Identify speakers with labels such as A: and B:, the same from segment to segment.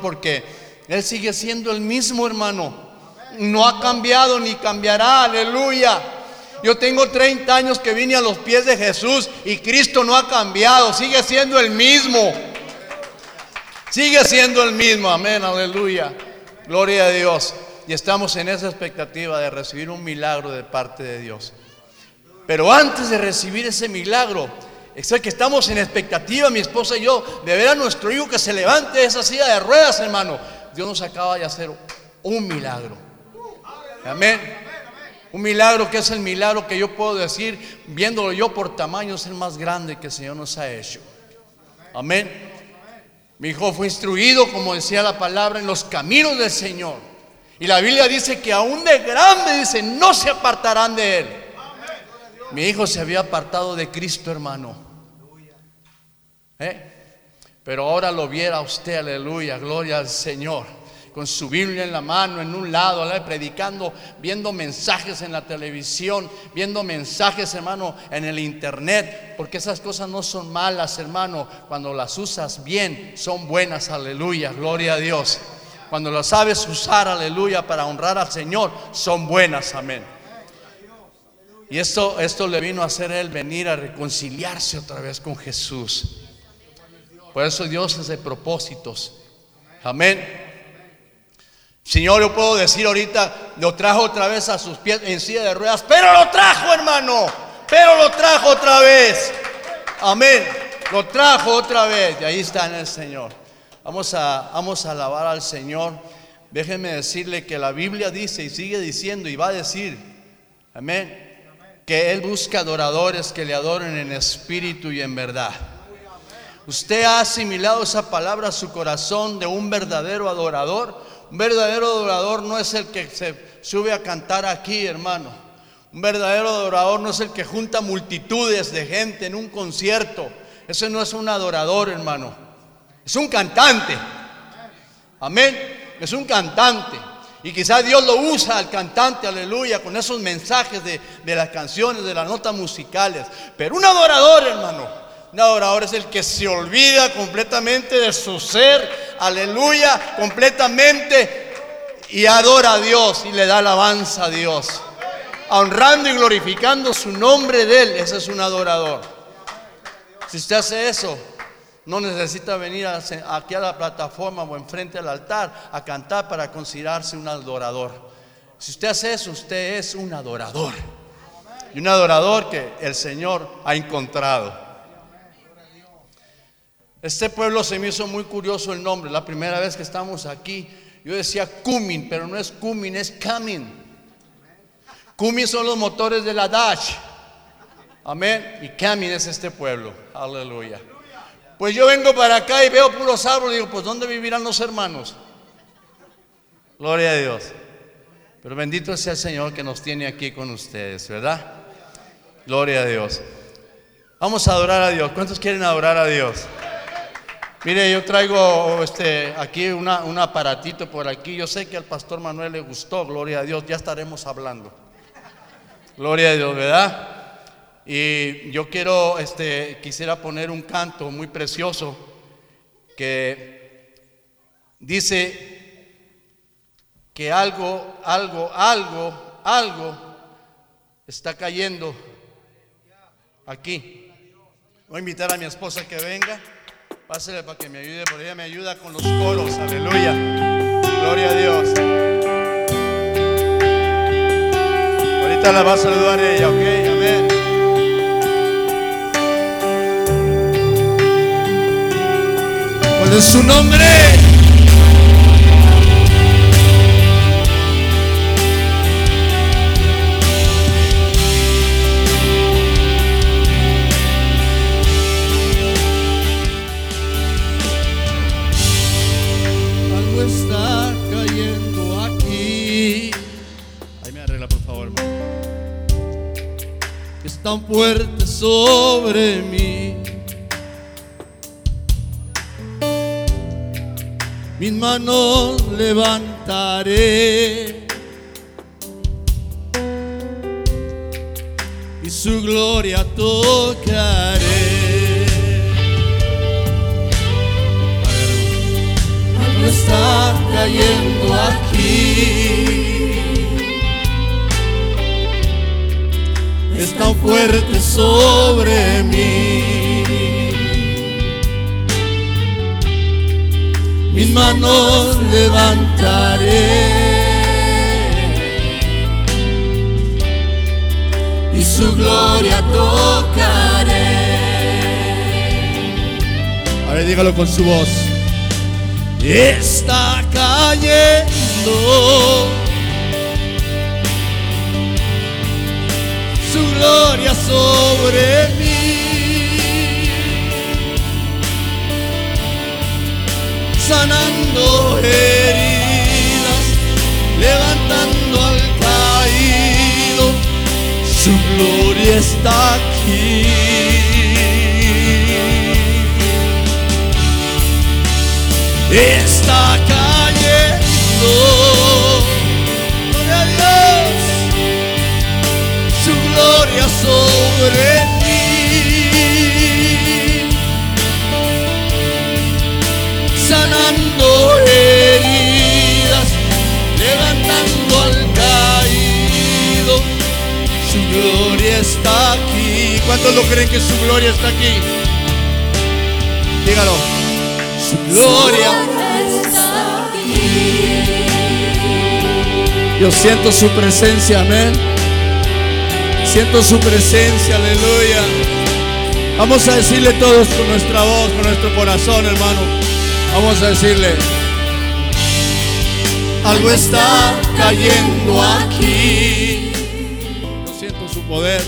A: porque Él sigue siendo el mismo hermano. No ha cambiado ni cambiará, aleluya. Yo tengo 30 años que vine a los pies de Jesús y Cristo no ha cambiado, sigue siendo el mismo. Sigue siendo el mismo, amén, aleluya. Gloria a Dios. Y estamos en esa expectativa de recibir un milagro de parte de Dios. Pero antes de recibir ese milagro, es que estamos en expectativa, mi esposa y yo, de ver a nuestro hijo que se levante de esa silla de ruedas, hermano. Dios nos acaba de hacer un milagro. Amén. Un milagro que es el milagro que yo puedo decir, viéndolo yo por tamaño, es el más grande que el Señor nos ha hecho. Amén. Mi hijo fue instruido, como decía la palabra, en los caminos del Señor. Y la Biblia dice que aún de grande, dice, no se apartarán de él. Mi hijo se había apartado de Cristo, hermano. ¿Eh? Pero ahora lo viera usted, aleluya, gloria al Señor con su Biblia en la mano, en un lado, predicando, viendo mensajes en la televisión, viendo mensajes, hermano, en el internet, porque esas cosas no son malas, hermano, cuando las usas bien, son buenas, aleluya, gloria a Dios. Cuando las sabes usar, aleluya, para honrar al Señor, son buenas, amén. Y esto, esto le vino a hacer él venir a reconciliarse otra vez con Jesús. Por eso Dios es de propósitos. Amén. Señor, yo puedo decir ahorita, lo trajo otra vez a sus pies en silla de ruedas, pero lo trajo, hermano, pero lo trajo otra vez. Amén. Lo trajo otra vez. Y ahí está en el Señor. Vamos a, vamos a alabar al Señor. Déjenme decirle que la Biblia dice y sigue diciendo y va a decir, amén, que Él busca adoradores que le adoren en espíritu y en verdad. Usted ha asimilado esa palabra a su corazón de un verdadero adorador. Un verdadero adorador no es el que se sube a cantar aquí, hermano. Un verdadero adorador no es el que junta multitudes de gente en un concierto. Ese no es un adorador, hermano. Es un cantante. Amén. Es un cantante. Y quizás Dios lo usa al cantante, aleluya, con esos mensajes de, de las canciones, de las notas musicales. Pero un adorador, hermano, un adorador es el que se olvida completamente de su ser, aleluya, completamente y adora a Dios y le da alabanza a Dios. Honrando y glorificando su nombre de Él, ese es un adorador. Si usted hace eso, no necesita venir aquí a la plataforma o enfrente al altar a cantar para considerarse un adorador. Si usted hace eso, usted es un adorador. Y un adorador que el Señor ha encontrado. Este pueblo se me hizo muy curioso el nombre. La primera vez que estamos aquí, yo decía Cumin, pero no es Cumin, es Camin. Cumin son los motores de la Dash. Amén. Y Camin es este pueblo. Aleluya. Pues yo vengo para acá y veo puros árboles digo, pues ¿dónde vivirán los hermanos? Gloria a Dios. Pero bendito sea el Señor que nos tiene aquí con ustedes, ¿verdad? Gloria a Dios. Vamos a adorar a Dios. ¿Cuántos quieren adorar a Dios? Mire, yo traigo este, aquí una, un aparatito por aquí. Yo sé que al pastor Manuel le gustó, gloria a Dios. Ya estaremos hablando. Gloria a Dios, ¿verdad? Y yo quiero, este, quisiera poner un canto muy precioso que dice que algo, algo, algo, algo está cayendo aquí. Voy a invitar a mi esposa que venga. Pásale para que me ayude, porque ella me ayuda con los coros. Aleluya. Gloria a Dios. Ahorita la va a saludar ella, ok, amén. ¿Cuál es su nombre? Tan fuerte sobre mí. Mis manos levantaré y su gloria tocaré. Algo está cayendo aquí. Es tan fuerte sobre mí. Mis manos levantaré. Y su gloria tocaré.
B: A ver, dígalo con su voz.
A: Está cayendo su gloria sobre mí, sanando heridas, levantando al caído, su gloria está aquí. está cayendo. Sobre ti. Sanando heridas, levantando al caído. Su gloria está aquí.
B: ¿Cuántos lo creen que su gloria está aquí? Dígalo.
A: Su gloria. Yo siento su presencia, amén. Siento su presencia, aleluya. Vamos a decirle todos con nuestra voz, con nuestro corazón, hermano. Vamos a decirle. Algo está cayendo aquí. Yo siento su poder.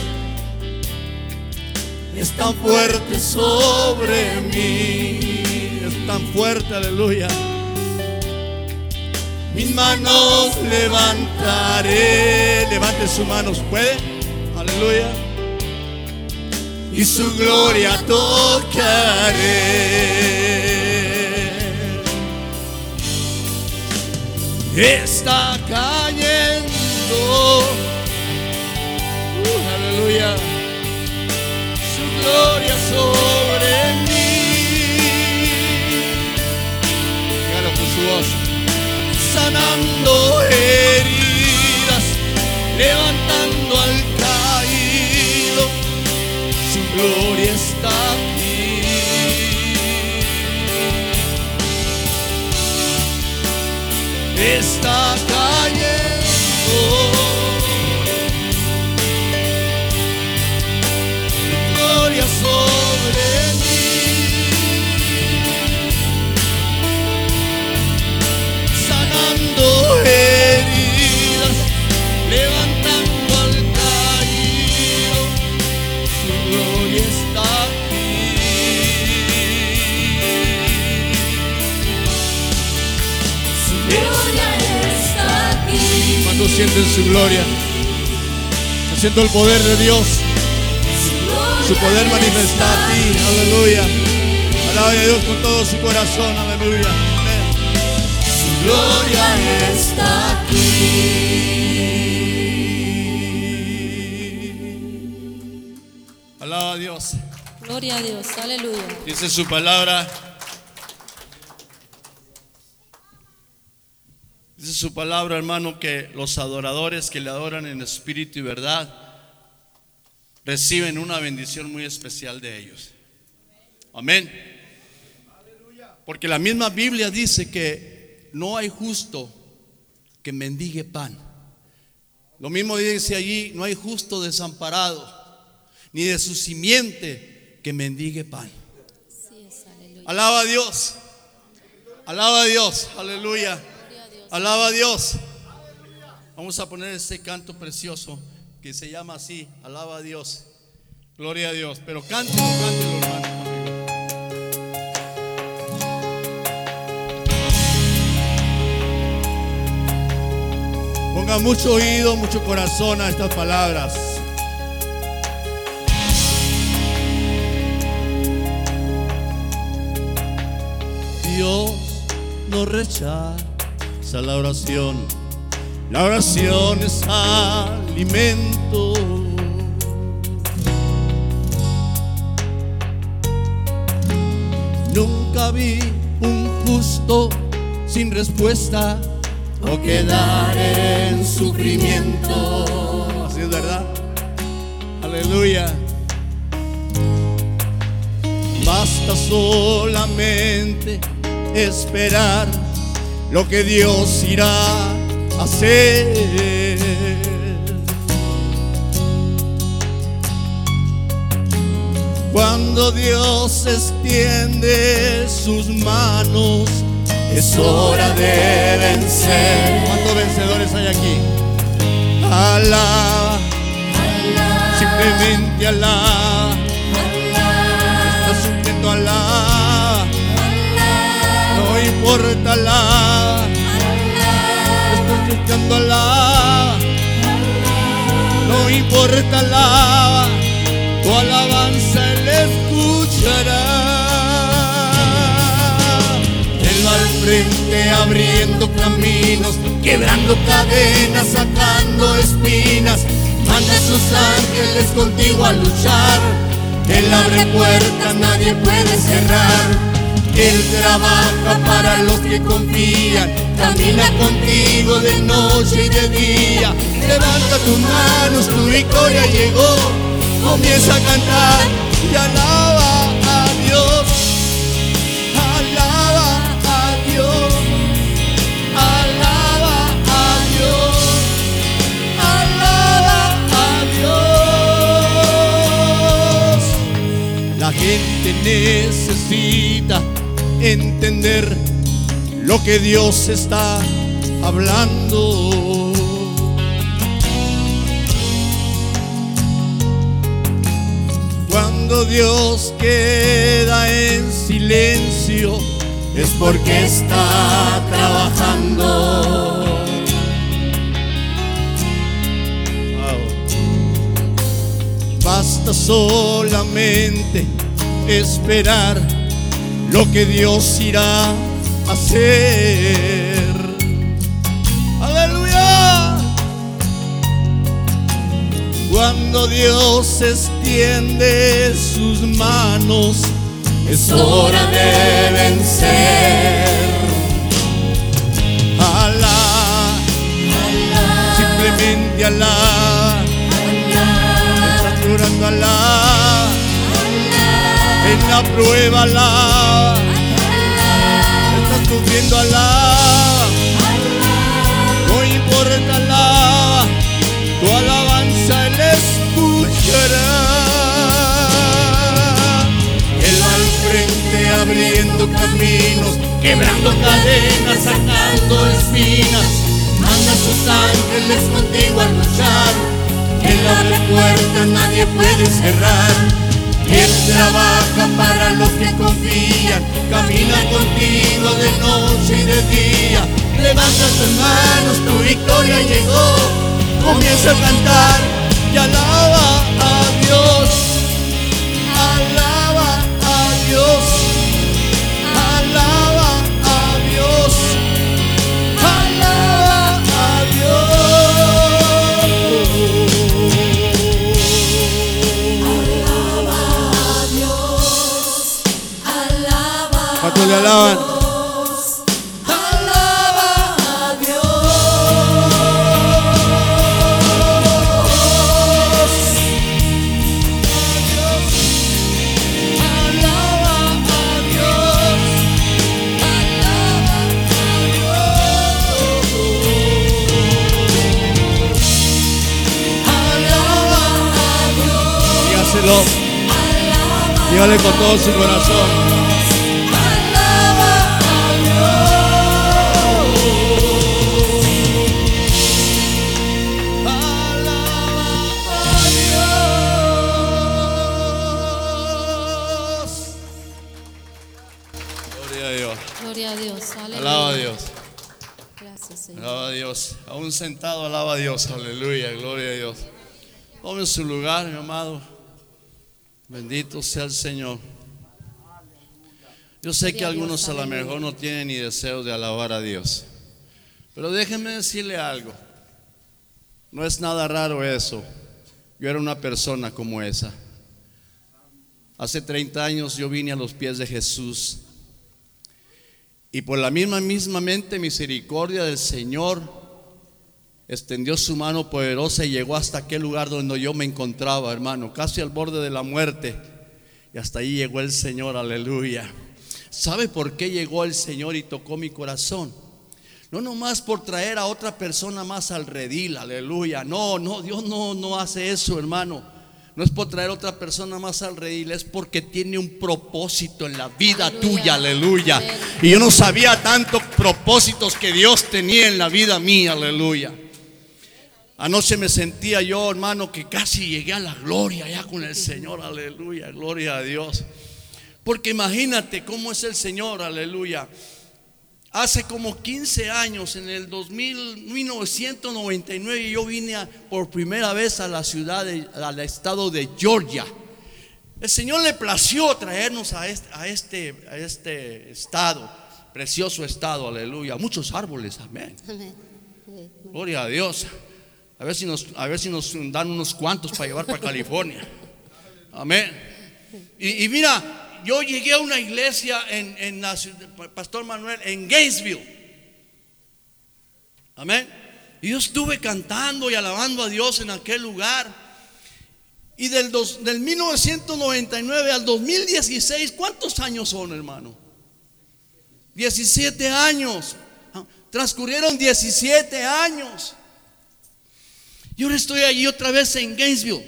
A: Es tan fuerte sobre mí. Es tan fuerte, aleluya. Mis manos levantaré. Levante sus manos, ¿puede? Aleluya. Y su gloria tocaré. Está cayendo. Uh, aleluya. Su gloria sobre mí. Dígalo con su voz sanando heridas, levantando gloria está aquí. Está cayendo. Gloria sobre sienten su gloria, yo siento el poder de Dios, su poder manifestado a ti, aleluya. Alaba a Dios con todo su corazón, aleluya. Amén.
C: Gloria está
A: aquí. Alaba a Dios.
D: Gloria a Dios, aleluya.
A: Dice su palabra. Dice su palabra, hermano, que los adoradores que le adoran en espíritu y verdad reciben una bendición muy especial de ellos. Amén. Porque la misma Biblia dice que no hay justo que mendigue pan. Lo mismo dice allí, no hay justo desamparado, ni de su simiente que mendigue pan.
D: Sí es, aleluya.
A: Alaba a Dios. Alaba a Dios. Aleluya. Alaba a Dios. Vamos a poner este canto precioso que se llama así. Alaba a Dios. Gloria a Dios. Pero cántelo, cántelo, hermano. Ponga mucho oído, mucho corazón a estas palabras. Dios no rechaza la oración. La oración es alimento. Nunca vi un justo sin respuesta o quedar en sufrimiento. Así es verdad. Aleluya. Basta solamente esperar lo que Dios irá a hacer. Cuando Dios extiende sus manos, es hora de vencer. ¿Cuántos vencedores hay aquí? Alá, simplemente alá. Estás luchando alá. No importa alá. Tu alabanza Él escuchará. Él va al frente abriendo caminos, quebrando cadenas, sacando espinas. Manda a sus ángeles contigo a luchar. Él abre puertas, nadie puede cerrar. Él trabaja para los que confían, camina contigo de noche y de día. Levanta tus manos, tu victoria llegó. Comienza a cantar y alaba a Dios. Alaba a Dios. Alaba a Dios. Alaba a Dios. La gente necesita entender lo que Dios está hablando. Cuando Dios queda en silencio es porque está trabajando. Basta solamente esperar lo que Dios irá a hacer. Aleluya. Cuando Dios extiende sus manos, es hora de vencer. Alá, simplemente Alá, estás llorando Alá, en la prueba Alá, sufriendo Alá, no importa Alá, tu alabanza Él escuchará. Él al frente abriendo caminos, quebrando cadenas, sacando espinas. Manda a sus ángeles contigo a luchar. Él abre puertas, nadie puede cerrar. Él trabaja para los que confían, camina contigo de noche y de día. Levanta tus manos, tu victoria llegó. Comienza a cantar y alaba Alaba a Dios. Alaba a Dios. Alaba a Dios. Dígaselo. Dígale con todo su corazón. Dios.
E: Aleluya.
A: Gloria a Dios. Tome su lugar, mi amado. Bendito sea el Señor. Yo sé que algunos a lo mejor no tienen ni deseo de alabar a Dios. Pero déjenme decirle algo. No es nada raro eso. Yo era una persona como esa. Hace 30 años yo vine a los pies de Jesús Y por la misma, mismamente misericordia del Señor, extendió su mano poderosa y llegó hasta aquel lugar donde yo me encontraba, hermano, casi al borde de la muerte. Y hasta ahí llegó el Señor, aleluya. ¿Sabe por qué llegó el Señor y tocó mi corazón? No nomás por traer a otra persona más al redil, aleluya. No, no, Dios no, no hace eso, hermano. No es por traer a otra persona más al redil, es porque tiene un propósito en la vida
D: Aleluya.
A: tuya, aleluya. Y yo no sabía tantos propósitos que Dios tenía en la vida mía, aleluya. Anoche me sentía yo, hermano, que casi llegué a la gloria ya con el Señor, aleluya, gloria a Dios. Porque imagínate cómo es el Señor, aleluya. Hace como 15 años, en el 2000, 1999, yo vine a- por primera vez a la ciudad, de- al estado de Georgia. El Señor le plació traernos a este, a este, a este estado, precioso estado, aleluya. Muchos árboles, amén.
D: Amén.
A: Gloria a Dios. A ver si nos, a ver si nos dan unos cuantos para llevar para California. Amén. Y, mira, yo llegué a una iglesia en, en Pastor Manuel, en Gainesville. Amén. Y yo estuve cantando y alabando a Dios en aquel lugar. Y del, dos- del 1999 al 2016, ¿cuántos años son, hermano? 17 años. Ah, Transcurrieron 17 años. Y ahora estoy allí otra vez en Gainesville.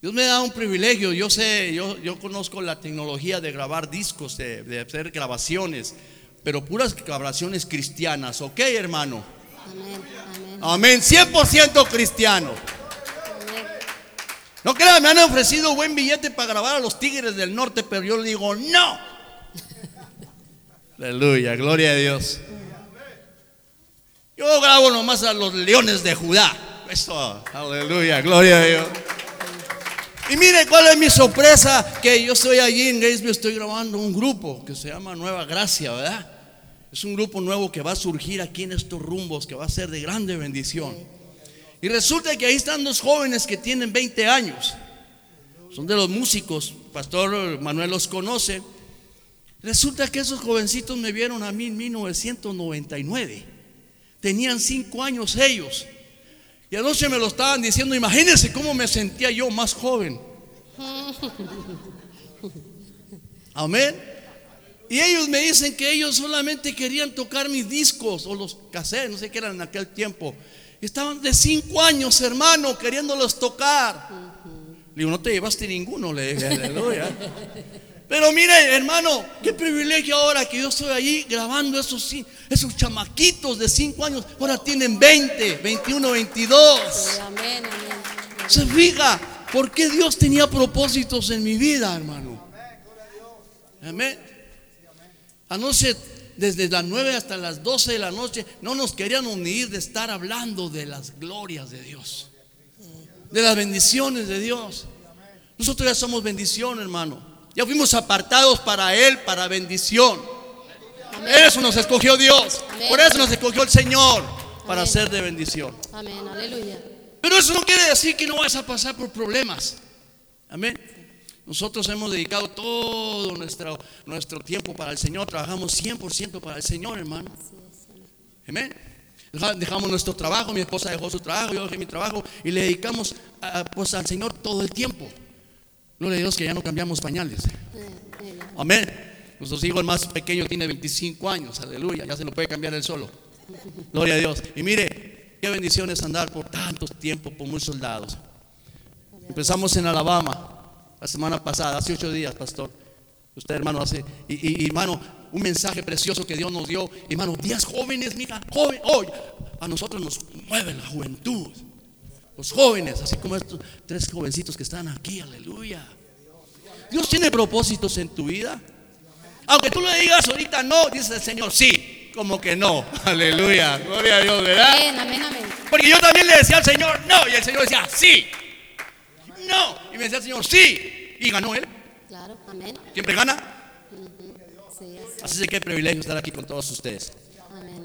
A: Dios me da un privilegio. Yo sé, yo, yo conozco la tecnología de grabar discos, de, de hacer grabaciones, pero puras grabaciones cristianas, ¿ok, hermano?
D: Amén. Amén.
A: Amén, 100% cristiano.
D: Amén.
A: No crean, me han ofrecido buen billete para grabar a los Tigres del Norte, pero yo le digo no. Aleluya, gloria a Dios. Yo grabo nomás a los leones de Judá. Eso, aleluya, gloria a Dios. Y mire cuál es mi sorpresa, que yo estoy allí en Gainesville, estoy grabando un grupo que se llama Nueva Gracia, ¿verdad? Es un grupo nuevo que va a surgir aquí en estos rumbos, que va a ser de grande bendición. Y resulta que ahí están dos jóvenes que tienen 20 años. Son de los músicos. Pastor Manuel los conoce. Resulta que esos jovencitos me vieron a mí en 1999. Tenían 5 años ellos. Y anoche me lo estaban diciendo. Imagínense cómo me sentía yo más joven. Amén. Y ellos me dicen que ellos solamente querían tocar mis discos o los cassettes, no sé qué eran en aquel tiempo. Estaban de cinco años, hermano, queriéndolos tocar. Le digo, no te llevaste ninguno, le dije, aleluya. Pero mire, hermano, qué privilegio ahora que yo estoy allí grabando esos, esos chamaquitos de cinco años. Ahora tienen 20, 21, 22.
D: Sí, Amén. Amén.
A: Se fija, ¿por qué Dios tenía propósitos en mi vida, hermano? Amén. Anoche, desde las 9 hasta las 12 de la noche, no nos querían unir de estar hablando de las glorias de Dios, de las bendiciones de Dios. Nosotros ya somos bendición, hermano. Ya fuimos apartados para Él, para bendición. Eso nos escogió Dios.
D: Amén.
A: Por eso nos escogió el Señor, para
D: Amén.
A: ser de bendición.
D: Amén. Aleluya.
A: Pero eso no quiere decir que no vas a pasar por problemas. Amén. Nosotros hemos dedicado todo nuestro, nuestro tiempo para el Señor. Trabajamos 100% para el Señor, hermano. Amén. Deja- Dejamos nuestro trabajo, mi esposa dejó su trabajo, yo dejé mi trabajo y le dedicamos a, pues, al Señor todo el tiempo. Gloria a Dios que ya no cambiamos pañales.
D: Amén.
A: Nuestros hijos más pequeño tiene 25 años, aleluya, ya se lo puede cambiar él solo. Gloria a Dios. Y mire, qué bendición es andar por tantos tiempos, por muchos lados. Empezamos en Alabama la semana pasada, hace ocho días, pastor. Usted, hermano, hace. Y, y- y, hermano, un mensaje precioso que Dios nos dio. Hermano, días jóvenes, mija, joven. Hoy, a nosotros nos mueve la juventud. Los jóvenes, así como estos tres jovencitos que están aquí, aleluya. Dios tiene propósitos en tu vida. Aunque tú le digas ahorita no, dice el Señor, sí, como que no. Aleluya, gloria a Dios, ¿verdad?
D: Amén. Amén. Amén.
A: Porque yo también le decía al Señor no, y el Señor decía sí. No, y me decía el Señor sí, y ganó él.
D: Claro. Amén.
A: Siempre gana.
D: Sí, es.
A: Así que qué privilegio estar aquí con todos ustedes.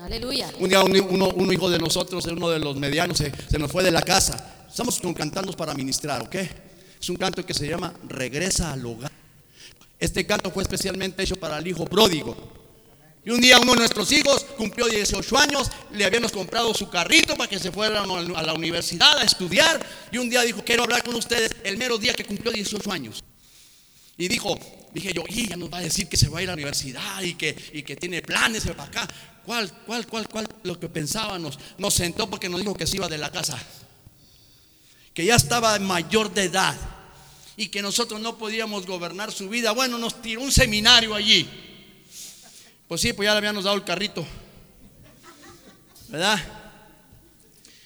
D: Aleluya.
A: Un día un, uno- un hijo de nosotros, uno de los medianos, se, se nos fue de la casa. Estamos con cantando para ministrar, ¿ok? Es un canto que se llama Regresa al hogar. Este canto fue especialmente hecho para el hijo pródigo. Y un día uno de nuestros hijos cumplió 18 años, le habíamos comprado su carrito para que se fuera a la universidad a estudiar. Y un día dijo, quiero hablar con ustedes el mero día que cumplió 18 años. Y dijo, dije yo, y ya nos va a decir que se va a ir a la universidad y que, y que tiene planes para acá. ¿Cuál, cuál, cuál, cuál? Lo que pensábamos. Nos sentó porque nos dijo que se iba de la casa. Que ya estaba mayor de edad y que nosotros no podíamos gobernar su vida. Bueno, nos tiró un seminario allí. Pues sí, pues ya le habíamos dado el carrito. ¿Verdad?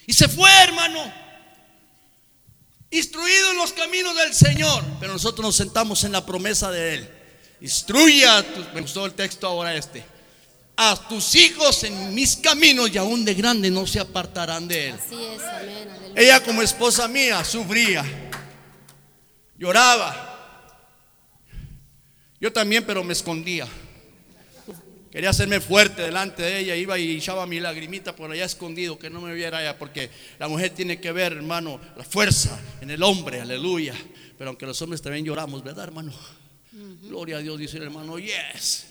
A: Y se fue, hermano. Instruido en los caminos del Señor. Pero nosotros nos sentamos en la promesa de Él. Instruya, me gustó el texto ahora este. A tus hijos en mis caminos y aún de grande no se apartarán de Él.
D: Así es, amén.
A: Ella como esposa mía sufría, lloraba. Yo también, pero me escondía. Quería hacerme fuerte delante de ella, iba y echaba mi lagrimita por allá escondido, que no me viera ella, porque la mujer tiene que ver, hermano, la fuerza en el hombre, aleluya. Pero aunque los hombres también lloramos, ¿verdad, hermano? Gloria a Dios, dice el hermano, yes.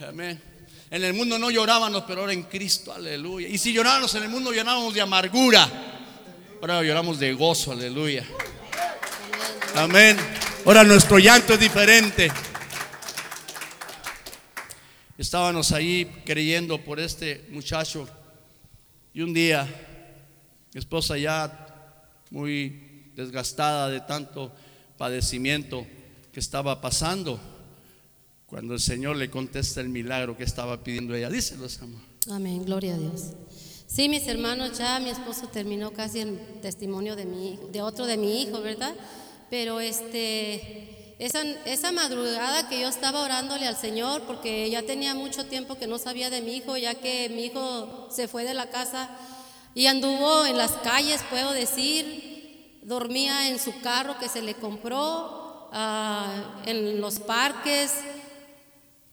A: Amén. En el mundo no llorábamos, pero ahora en Cristo, aleluya. Y si llorábamos en el mundo, llorábamos de amargura. Ahora lloramos de gozo, aleluya. Amén. Ahora nuestro llanto es diferente. Estábamos ahí creyendo por este muchacho. Y un día, mi esposa ya muy desgastada de tanto padecimiento que estaba pasando, cuando el Señor le contesta el milagro que estaba pidiendo ella. Díselos, amor.
D: Amén, gloria a Dios. Sí, mis hermanos, ya mi esposo terminó casi el testimonio de mi, de otro de mi hijo, ¿verdad? Pero este, esa, esa madrugada que yo estaba orándole al Señor, porque ya tenía mucho tiempo que no sabía de mi hijo, ya que mi hijo se fue de la casa y anduvo en las calles, puedo decir, dormía en su carro que se le compró, ah, en los parques,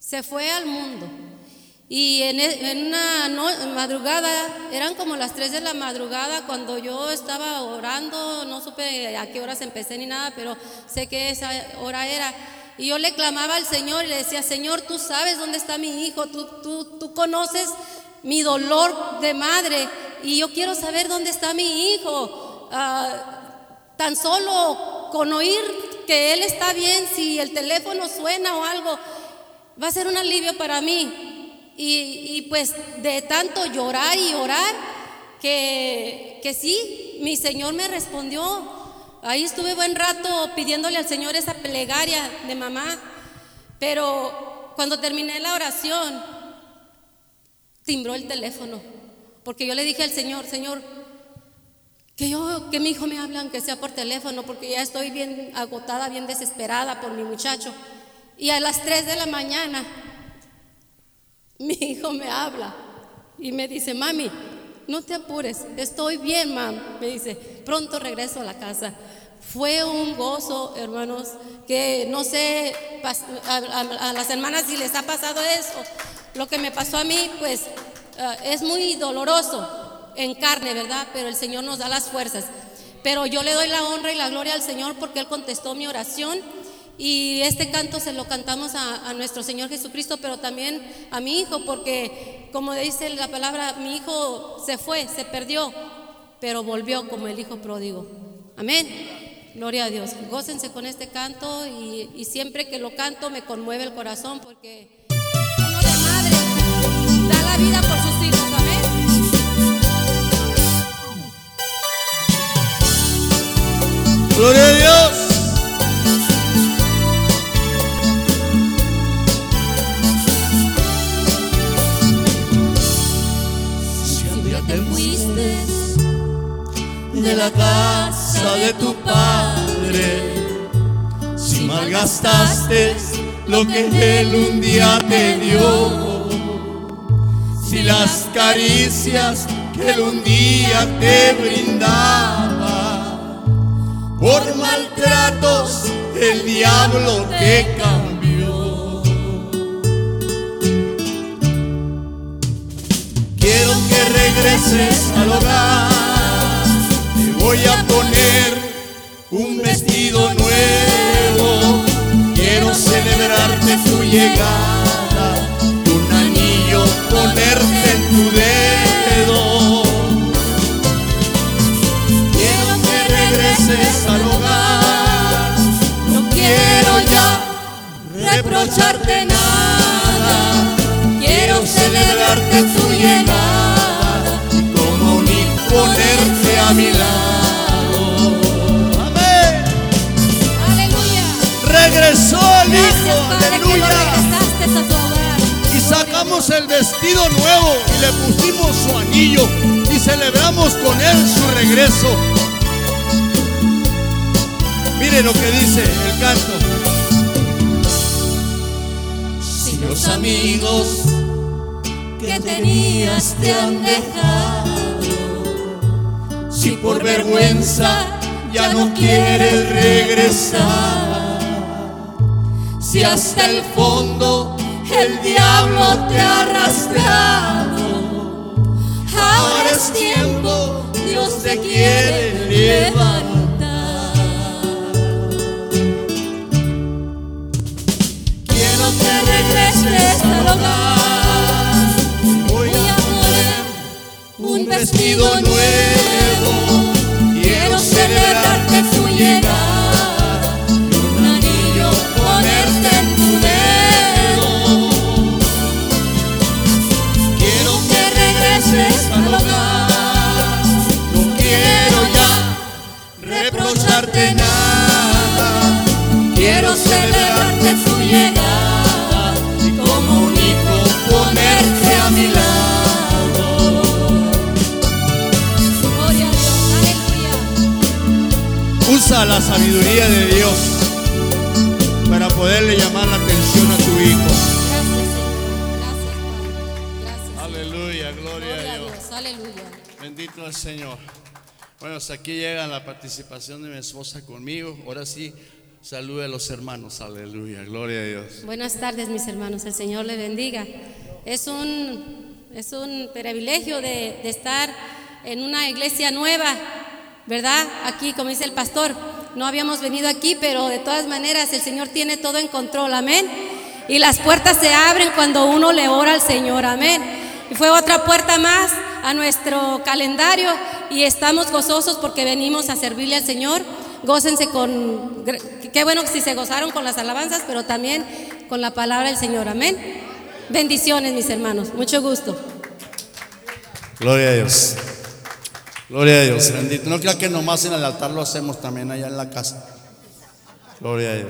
D: se fue al mundo. Y en, e- una madrugada, eran como las 3 de la madrugada cuando yo estaba orando, no supe a qué horas empecé ni nada, pero sé que esa hora era. Y yo le clamaba al Señor y le decía, Señor, tú sabes dónde está mi hijo, tú, tú, tú conoces mi dolor de madre y yo quiero saber dónde está mi hijo. Ah, tan solo con oír que él está bien, si el teléfono suena o algo, va a ser un alivio para mí. Y, pues de tanto llorar y orar, que, que sí, mi Señor me respondió. Ahí estuve buen rato pidiéndole al Señor esa plegaria de mamá. Pero cuando terminé la oración, timbró el teléfono. Porque yo le dije al Señor, Señor, que yo, que mi hijo me habla, aunque sea por teléfono, porque ya estoy bien agotada, bien desesperada por mi muchacho. Y a las 3 de la mañana, mi hijo me habla y me dice, mami, no te apures, estoy bien, mam. Me dice, pronto regreso a la casa. Fue un gozo, hermanos, que no sé a, las hermanas si les ha pasado eso. Lo que me pasó a mí, pues ah, es muy doloroso en carne, ¿verdad? Pero el Señor nos da las fuerzas. Pero yo le doy la honra y la gloria al Señor porque Él contestó mi oración. Y este canto se lo cantamos a, nuestro Señor Jesucristo, pero también a mi hijo, porque como dice la palabra, mi hijo se fue, se perdió, pero volvió como el hijo pródigo. Amén. Gloria a Dios. Gócense con este canto y, y siempre que lo canto me conmueve el corazón porque uno de madre da la vida por sus hijos. Amén.
A: Gloria a Dios. De la casa de tu padre, si malgastaste lo que él un día te dio, si las caricias que él un día te brindaba, por maltratos el diablo te cambió. Quiero que regreses al hogar voy a poner un vestido nuevo. Quiero celebrarte tu llegada, un anillo ponerte en tu dedo. Quiero que regreses al hogar, no quiero ya reprocharte nada.
D: Quiero celebrarte tu llegada,
A: como un hijo ponerte a mi lado. Regresó el
F: Gracias,
A: hijo,
F: Padre, que lo
A: aleluya.
F: regresaste a tu hogar.
A: Y sacamos el vestido nuevo y le pusimos su anillo y celebramos con él su regreso. Mire lo que dice el canto.
D: Si los amigos que tenías te han dejado, si por vergüenza ya no quieres regresar, si hasta el fondo el diablo te ha arrastrado, ahora es tiempo, Dios te quiere levantar. Quiero que regreses al hogar. Voy a poner un vestido nuevo. Quiero celebrarte
A: Usa la sabiduría de Dios para poderle llamar la atención a tu hijo.
F: Gracias, Señor. Gracias, Padre. Gracias.
A: Aleluya, gloria
F: Gloria
A: a
F: a
A: Dios.
F: Aleluya.
A: Bendito el Señor. Bueno, hasta aquí llega la participación de mi esposa conmigo. Ahora sí, salude a los hermanos. Aleluya, gloria a Dios.
F: Buenas tardes, mis hermanos. El Señor le bendiga. Es un, es un privilegio de, de estar en una iglesia nueva, ¿verdad? Aquí, como dice el pastor, no habíamos venido aquí, pero de todas maneras el Señor tiene todo en control, amén. Y las puertas se abren cuando uno le ora al Señor, amén. Y fue otra puerta más a nuestro calendario y estamos gozosos porque venimos a servirle al Señor. Gócense con, qué bueno si se gozaron con las alabanzas, pero también con la palabra del Señor, amén. Bendiciones, mis hermanos, mucho gusto.
A: Gloria a Dios. Gloria a Dios, bendito. No creo que nomás en el altar lo hacemos también allá en la casa. Gloria a Dios.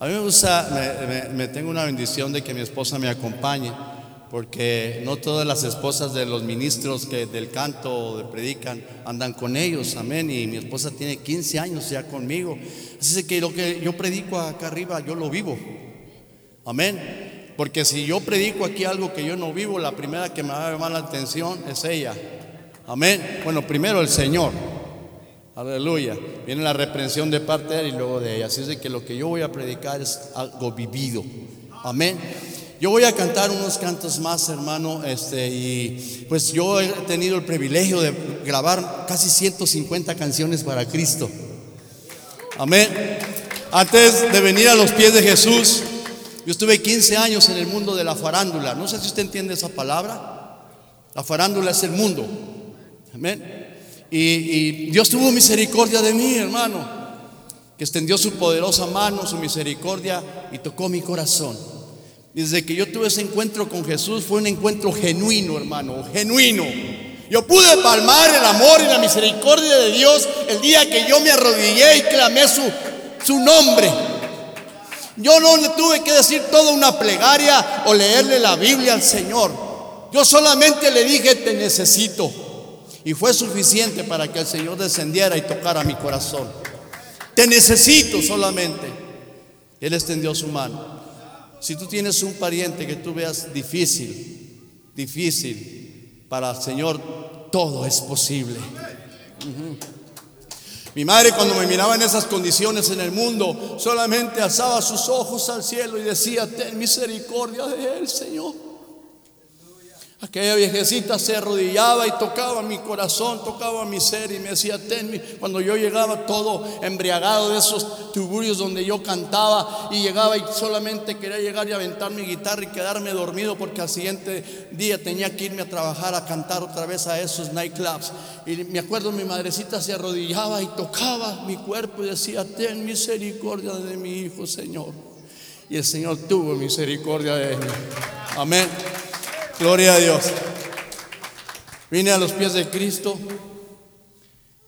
A: A mí me gusta, me, tengo una bendición de que mi esposa me acompañe, porque no todas las esposas de los ministros que del canto o de predican andan con ellos, amén. Y mi esposa tiene 15 años ya conmigo. Así que lo que yo predico acá arriba, yo lo vivo. Amén. Porque si yo predico aquí algo que yo no vivo, la primera que me va a llamar la atención es ella. Amén. Bueno, primero el Señor. Aleluya. Viene la reprensión de parte de él y luego de ella. Así es de que lo que yo voy a predicar es algo vivido. Amén. Yo voy a cantar unos cantos más, hermano, este, y pues yo he tenido el privilegio de grabar casi 150 canciones para Cristo. Amén. Antes de venir a los pies de Jesús, yo estuve 15 años en el mundo de la farándula. No sé si usted entiende esa palabra. La farándula es el mundo. Amén. Y, Dios tuvo misericordia de mí, hermano. Que extendió su poderosa mano, su misericordia y tocó mi corazón. Desde que yo tuve ese encuentro con Jesús fue un encuentro genuino, hermano, genuino. Yo pude palmar el amor y la misericordia de Dios el día que yo me arrodillé y clamé su, su nombre. Yo no le tuve que decir toda una plegaria o leerle la Biblia al Señor. Yo solamente le dije, te necesito. Y fue suficiente para que el Señor descendiera y tocara mi corazón. Te necesito solamente. Él extendió su mano. Si tú tienes un pariente que tú veas difícil, difícil, para el Señor todo es posible. Mi madre cuando me miraba en esas condiciones en el mundo, solamente alzaba sus ojos al cielo y decía, ten misericordia de él, Señor. Aquella viejecita se arrodillaba y tocaba mi corazón, tocaba mi ser y me decía, ten mi-". Cuando yo llegaba todo embriagado de esos tuburios donde yo cantaba y llegaba y solamente quería llegar y aventar mi guitarra y quedarme dormido porque al siguiente día tenía que irme a trabajar a cantar otra vez a esos nightclubs. Y me acuerdo mi madrecita se arrodillaba y tocaba mi cuerpo y decía, ten misericordia de mi hijo, Señor. Y el Señor tuvo misericordia de mí. Amén.
G: Gloria a Dios. Vine a los pies de Cristo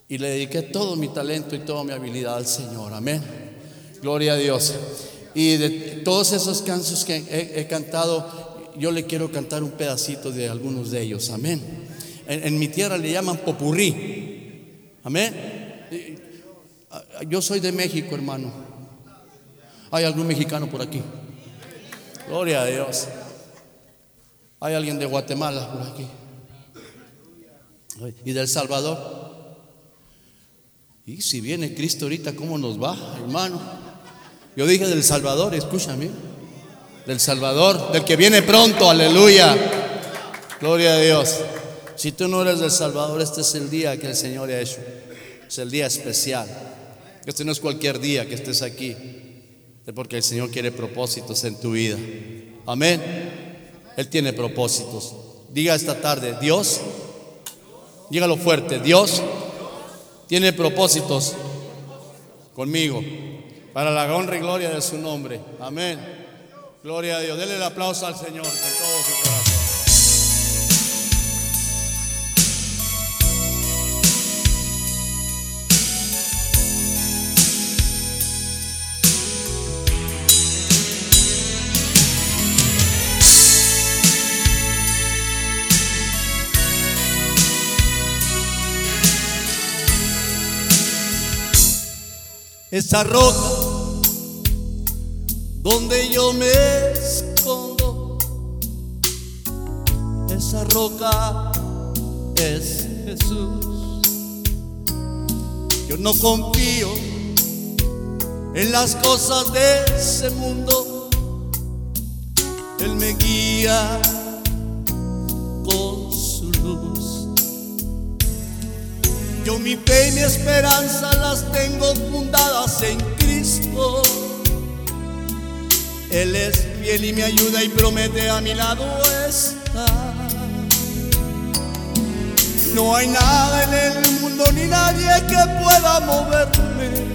G: y le dediqué todo mi talento y toda mi habilidad al Señor. Amén. Gloria a Dios. Y de todos esos cantos que he, cantado, yo le quiero cantar un pedacito de algunos de ellos. Amén. En, en mi tierra le llaman popurrí. Amén. Yo soy de México, hermano. ¿Hay algún mexicano por aquí? Gloria a Dios. ¿Hay alguien de Guatemala por aquí? ¿Y del Salvador? Y si viene Cristo ahorita, ¿cómo nos va, hermano? Yo dije del Salvador, escúchame. Del Salvador, del que viene pronto, aleluya. Gloria a Dios. Si tú no eres del Salvador, este es el día que el Señor ha hecho. Es el día especial. Este no es cualquier día que estés aquí. Es porque el Señor quiere propósitos en tu vida. Amén. Él tiene propósitos. Diga esta tarde, Dios, dígalo fuerte, Dios tiene propósitos conmigo para la honra y gloria de su nombre. Amén. Gloria a Dios. Dele el aplauso al Señor con todo su corazón.
A: Esa roca donde yo me escondo. Esa roca es Jesús. Yo no confío en las cosas de ese mundo. Él me guía Yo mi fe y mi esperanza las tengo fundadas en Cristo. Él es fiel y me ayuda y promete a mi lado estar. No hay nada en el mundo ni nadie que pueda moverme.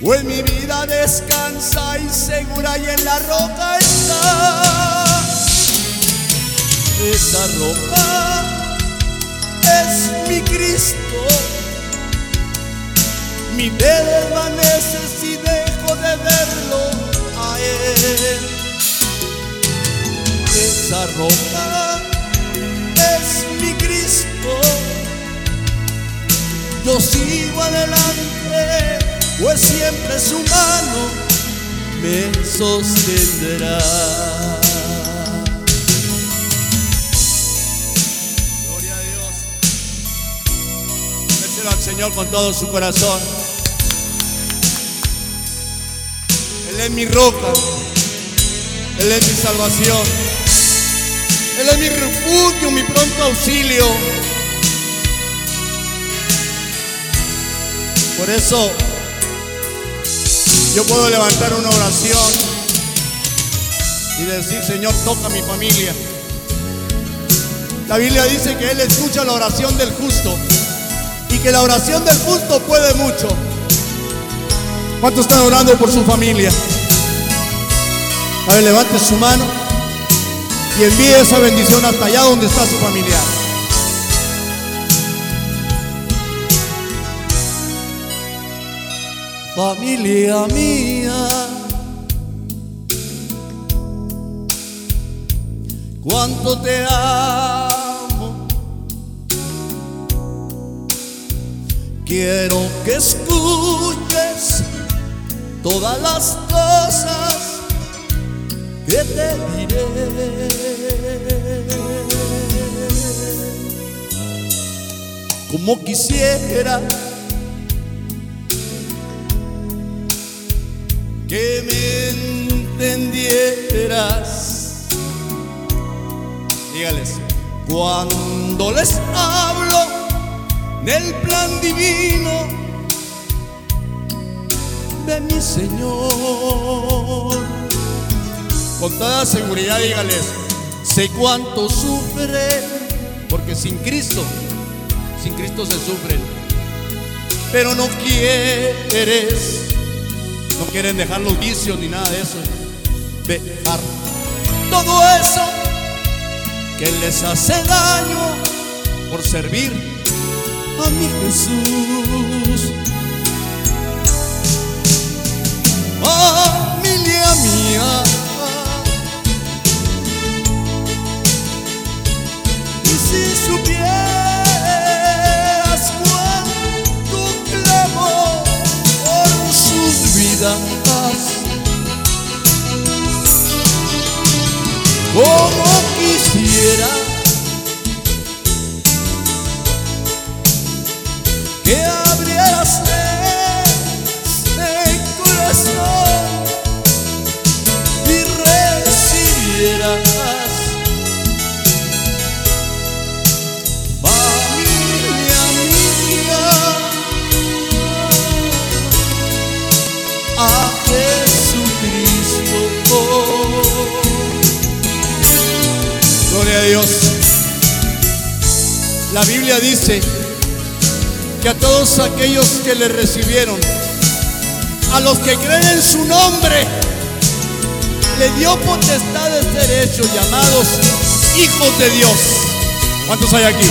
A: En mi vida descansa y segura y en la roca está. Esa roca es mi Cristo. Mi desvanece si dejo de verlo a Él. Esa roca es mi Cristo. Yo sigo adelante, pues siempre su mano me sostendrá. Señor con todo su corazón. Él es mi roca. Él es mi salvación. Él es mi refugio, mi pronto auxilio. Por eso yo puedo levantar una oración y decir, Señor, toca mi familia. La Biblia dice que Él escucha la oración del justo y que la oración del justo puede mucho. ¿Cuántos están orando por su familia? A ver, levante su mano y envíe esa bendición hasta allá donde está su familiar. Familia mía, cuánto te amo. Quiero que escuches todas las cosas que te diré. Como quisiera que me entendieras. Dígales, cuando les hablo del plan divino de mi Señor. Con toda seguridad dígales, sé cuánto sufren, porque sin Cristo, sin Cristo se sufren. Pero no quieres, no quieren dejar los vicios ni nada de eso. Dejar todo eso que les hace daño por servir a mi Jesús. Familia mía, y si supieras cuánto clamo por sus vidas, como quisiera La Biblia dice que a todos aquellos que le recibieron, a los que creen en su nombre, le dio potestad de ser hechos llamados hijos de Dios. ¿Cuántos hay aquí?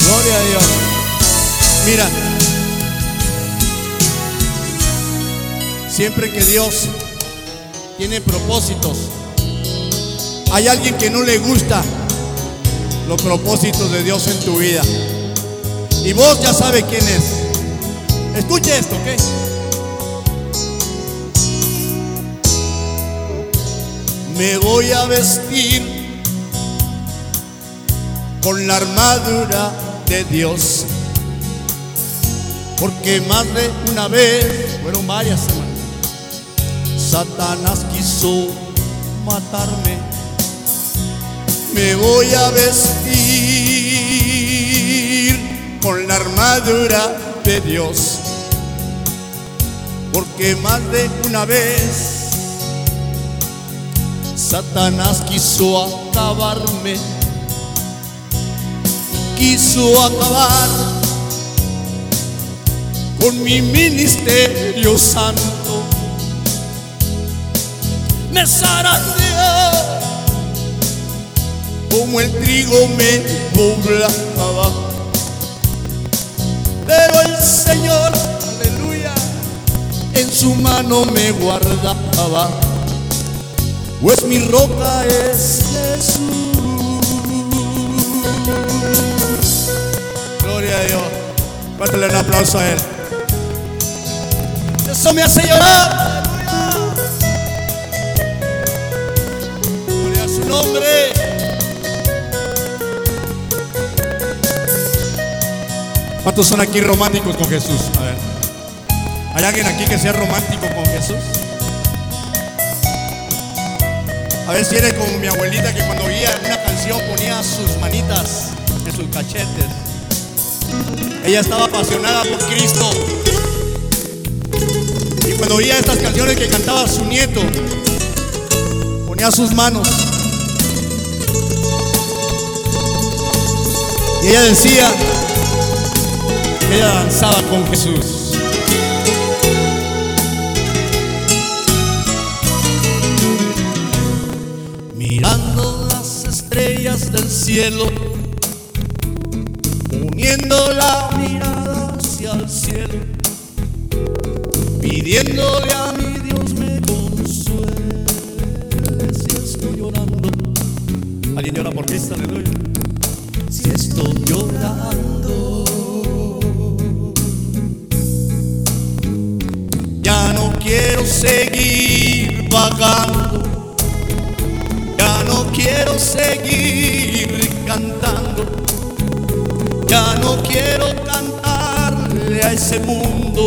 A: Gloria a Dios. Mira, siempre que Dios tiene propósitos, hay alguien que no le gusta los propósitos de Dios en tu vida. Y vos ya sabes quién es. Escuche esto, ¿ok? Me voy a vestir con la armadura de Dios. Porque más de una vez, fueron varias semanas, Satanás quiso matarme. Me voy a vestir con la armadura de Dios. Porque más de una vez Satanás quiso acabarme. Quiso acabar con mi ministerio santo. Me como el trigo me poblaba. Pero el Señor, aleluya, en su mano me guardaba. Pues mi roca es Jesús. Gloria a Dios. Pártale un aplauso a Él. Eso me hace llorar. Aleluya. Gloria a su nombre. ¿Cuántos son aquí románticos con Jesús? A ver. ¿Hay alguien aquí que sea romántico con Jesús? A ver si eres como mi abuelita que cuando oía una canción ponía sus manitas en sus cachetes. Ella estaba apasionada por Cristo. Y cuando oía estas canciones que cantaba su nieto, ponía sus manos. Y ella decía ella danzaba con Jesús. Mirando las estrellas del cielo, uniendo la mirada hacia el cielo, pidiéndole a mi Dios me consuele si estoy llorando. ¿Alguien llora por Cristo? Aleluya. Si estoy llorando, quiero seguir vagando. Ya no quiero seguir cantando. Ya no quiero cantarle a ese mundo.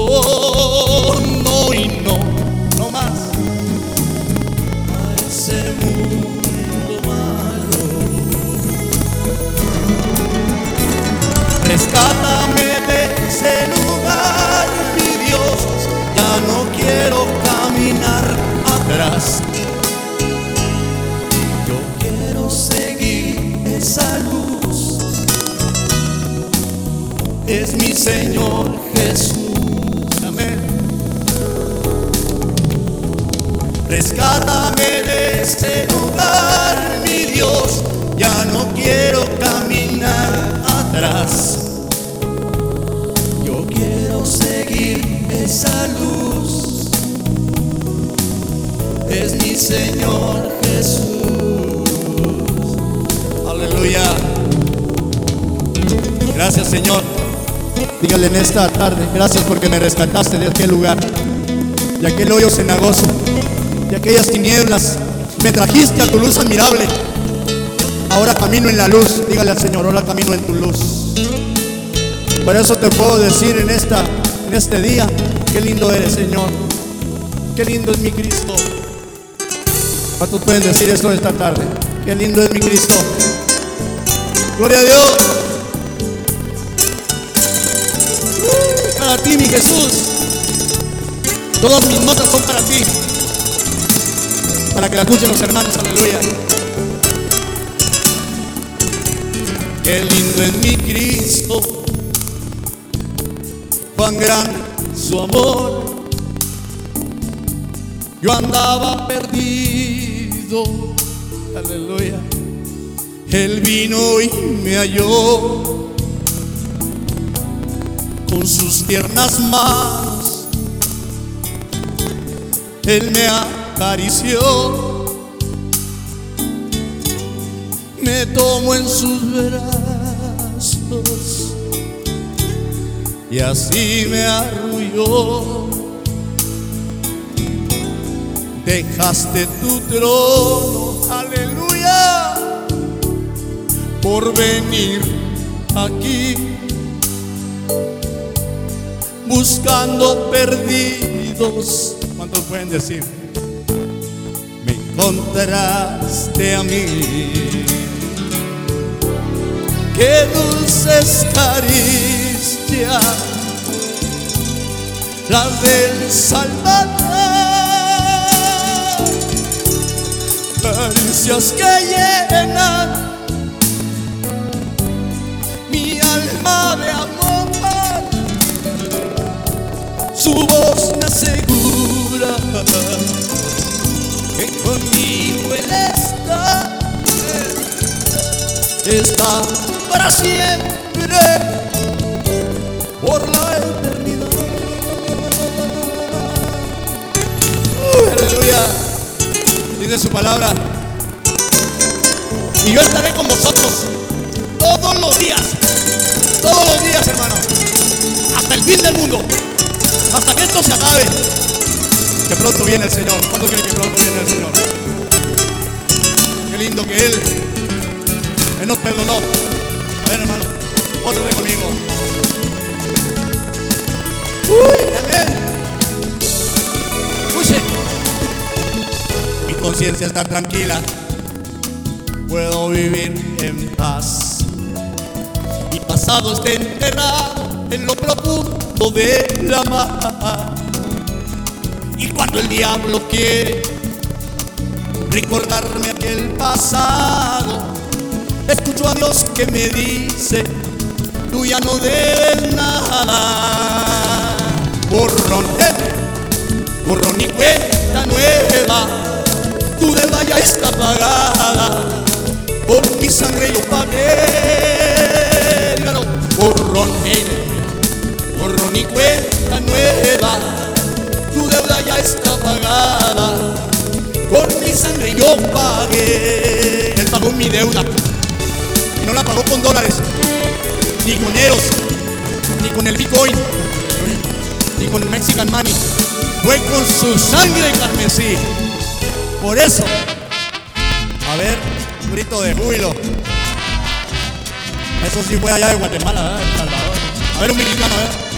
A: No y no, no más. A ese mundo malo. Rescátame de ese quiero caminar atrás. Yo quiero seguir esa luz. Es mi Señor Jesús. Amén. Rescátame de este lugar, mi Dios, ya no quiero caminar atrás. Yo quiero seguir esa luz. Señor Jesús. Aleluya. Gracias Señor. Dígale en esta tarde, gracias porque me rescataste de aquel lugar, de aquel hoyo cenagoso, de aquellas tinieblas. Me trajiste a tu luz admirable. Ahora camino en la luz. Dígale al Señor, ahora camino en tu luz. Por eso te puedo decir en esta, en este día, qué lindo eres, Señor. Qué lindo es mi Cristo. ¿Cuántos pueden decir esto esta tarde? Qué lindo es mi Cristo. Gloria a Dios. Para ti, mi Jesús. Todas mis notas son para ti. Para que la escuchen los hermanos. Aleluya. Qué lindo es mi Cristo. Cuán grande su amor. Yo andaba perdido. Aleluya. Él vino y me halló con sus tiernas manos. Él me acarició, me tomó en sus brazos y así me arrulló. Dejaste tu trono, aleluya, por venir aquí buscando perdidos. ¿Cuántos pueden decir? Me encontraste a mí. Qué dulces caricias las del Salvador. Que llenan mi alma de amor. Su voz me asegura que conmigo Él está, está para siempre, dice su palabra. Y yo estaré con vosotros todos los días, todos los días, hermano, hasta el fin del mundo hasta que esto se acabe. Que pronto viene el Señor. ¿Cuándo creen que pronto viene el Señor? Qué lindo que Él, nos perdonó. A ver, hermano, vez conmigo. Uy, amén. Conciencia está tranquila. Puedo vivir en paz. Mi pasado está enterrado en lo profundo de la mar. Y cuando el diablo quiere recordarme aquel pasado, escucho a Dios que me dice, tú ya no debes nada. Borrón, borrón y cuenta nueva, tu deuda ya está pagada, por mi sangre yo pagué. Borrón, borrón y cuenta nueva, tu deuda ya está pagada, por mi sangre yo pagué. Él pagó mi deuda, y no la pagó con dólares, ni con euros, ni con el Bitcoin, ni con el Mexican Money, fue con su sangre carmesí. Por eso, a ver, un grito de júbilo. Eso sí fue allá de Guatemala, ¿verdad? El Salvador. A ver, un mexicano, ¿eh?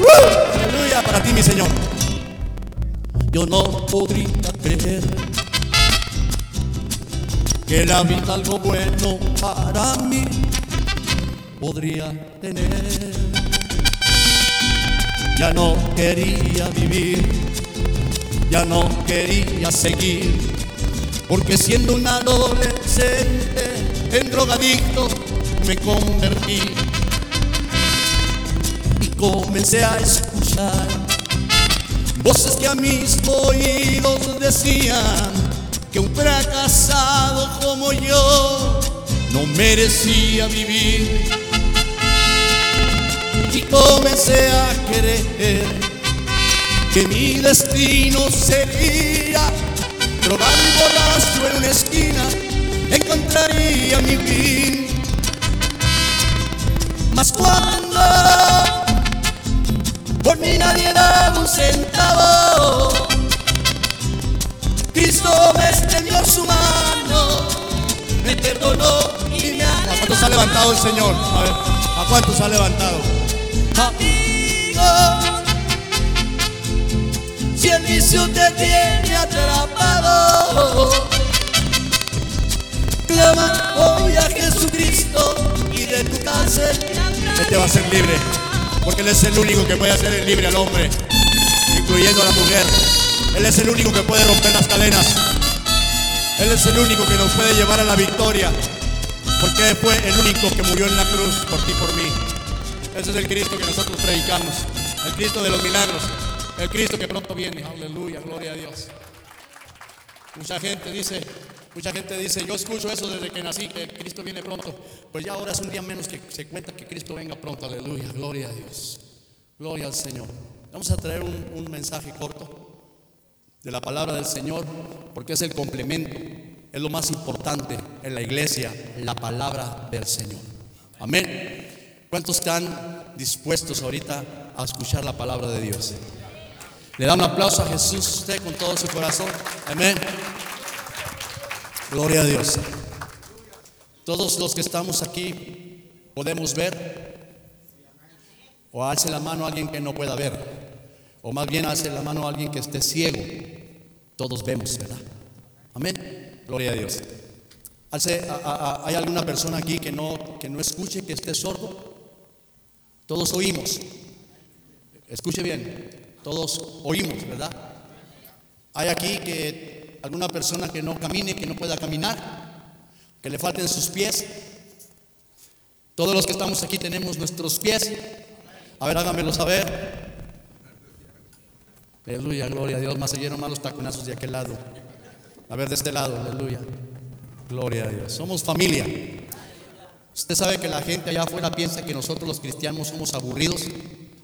A: ¡Uh! Aleluya para ti, mi Señor. Yo no podría creer que la vida algo bueno para mí podría tener. Ya no quería vivir, ya no quería seguir, porque siendo un adolescente en drogadicto me convertí y comencé a escuchar voces que a mis oídos decían,
H: que un fracasado como yo no merecía vivir. Y comencé a creer que mi destino sería drogar y borracho en una esquina, encontraría mi fin. Mas cuando por mí nadie daba un centavo, Cristo me extendió su mano, me perdonó y me
A: ¿A cuántos ha levantado el Señor? A ver, ¿a cuántos ha levantado?
H: amigo. Si el vicio te tiene atrapado, clama hoy a Jesucristo y de tu cárcel.
A: Él te va a hacer libre, porque Él es el único que puede hacer libre al hombre, incluyendo a la mujer. Él es el único que puede romper las cadenas. Él es el único que nos puede llevar a la victoria, porque Él fue el único que murió en la cruz por ti y por mí. Ese es el Cristo que nosotros predicamos, el Cristo de los milagros, el Cristo que pronto viene. Aleluya, gloria a Dios. Mucha gente dice, mucha gente dice, yo escucho eso desde que nací, que Cristo viene pronto. Pues ya ahora es un día menos que se cuenta que Cristo venga pronto. Aleluya, gloria a Dios. Gloria al Señor. Vamos a traer un, mensaje corto de la palabra del Señor, porque es el complemento, es lo más importante en la iglesia, la palabra del Señor. Amén. ¿Cuántos están dispuestos ahorita a escuchar la palabra de Dios? Le da un aplauso a Jesús usted con todo su corazón. Amén. Gloria a Dios. Todos los que estamos aquí podemos ver. O alce la mano a alguien que no pueda ver. O más bien alce la mano a alguien que esté ciego. Todos vemos, ¿verdad? Amén. Gloria a Dios. ¿Hay alguna persona aquí que no, que no escuche, que esté sordo? Todos oímos. Escuche bien. Todos oímos, ¿verdad? Hay aquí que alguna persona que no camine, que no pueda caminar, que le falten sus pies. Todos los que estamos aquí tenemos nuestros pies. A ver, háganmelo saber. Aleluya, gloria a Dios. Más se más los taconazos de aquel lado. A ver, de este lado, aleluya. Gloria a Dios. Somos familia. Usted sabe que la gente allá afuera piensa que nosotros los cristianos somos aburridos.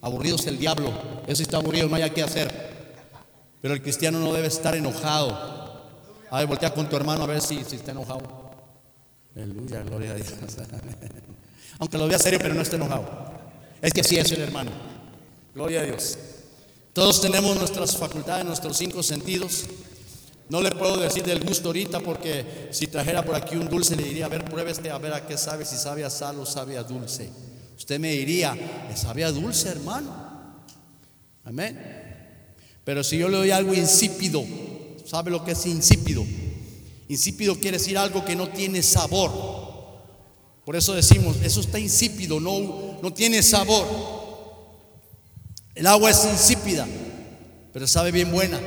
A: Aburridos el diablo. Sí está aburrido, no hay qué hacer. Pero el cristiano no debe estar enojado. A ver, voltea con tu hermano a ver si, si está enojado. Aleluya, gloria a Dios. Aunque lo vea serio, pero no está enojado. Es que así es el hermano. Gloria a Dios. Todos tenemos nuestras facultades, nuestros cinco sentidos. No le puedo decir del gusto ahorita porque si trajera por aquí un dulce le diría, a ver, pruebe este, a ver a qué sabe, si sabe a sal o sabe a dulce. Usted me diría, "¿Le sabe a dulce, hermano. Amén. Pero si yo le doy algo insípido, ¿sabe lo que es insípido? Insípido quiere decir algo que no tiene sabor. Por eso decimos, eso está insípido, no, no tiene sabor. El agua es insípida, pero sabe bien buena.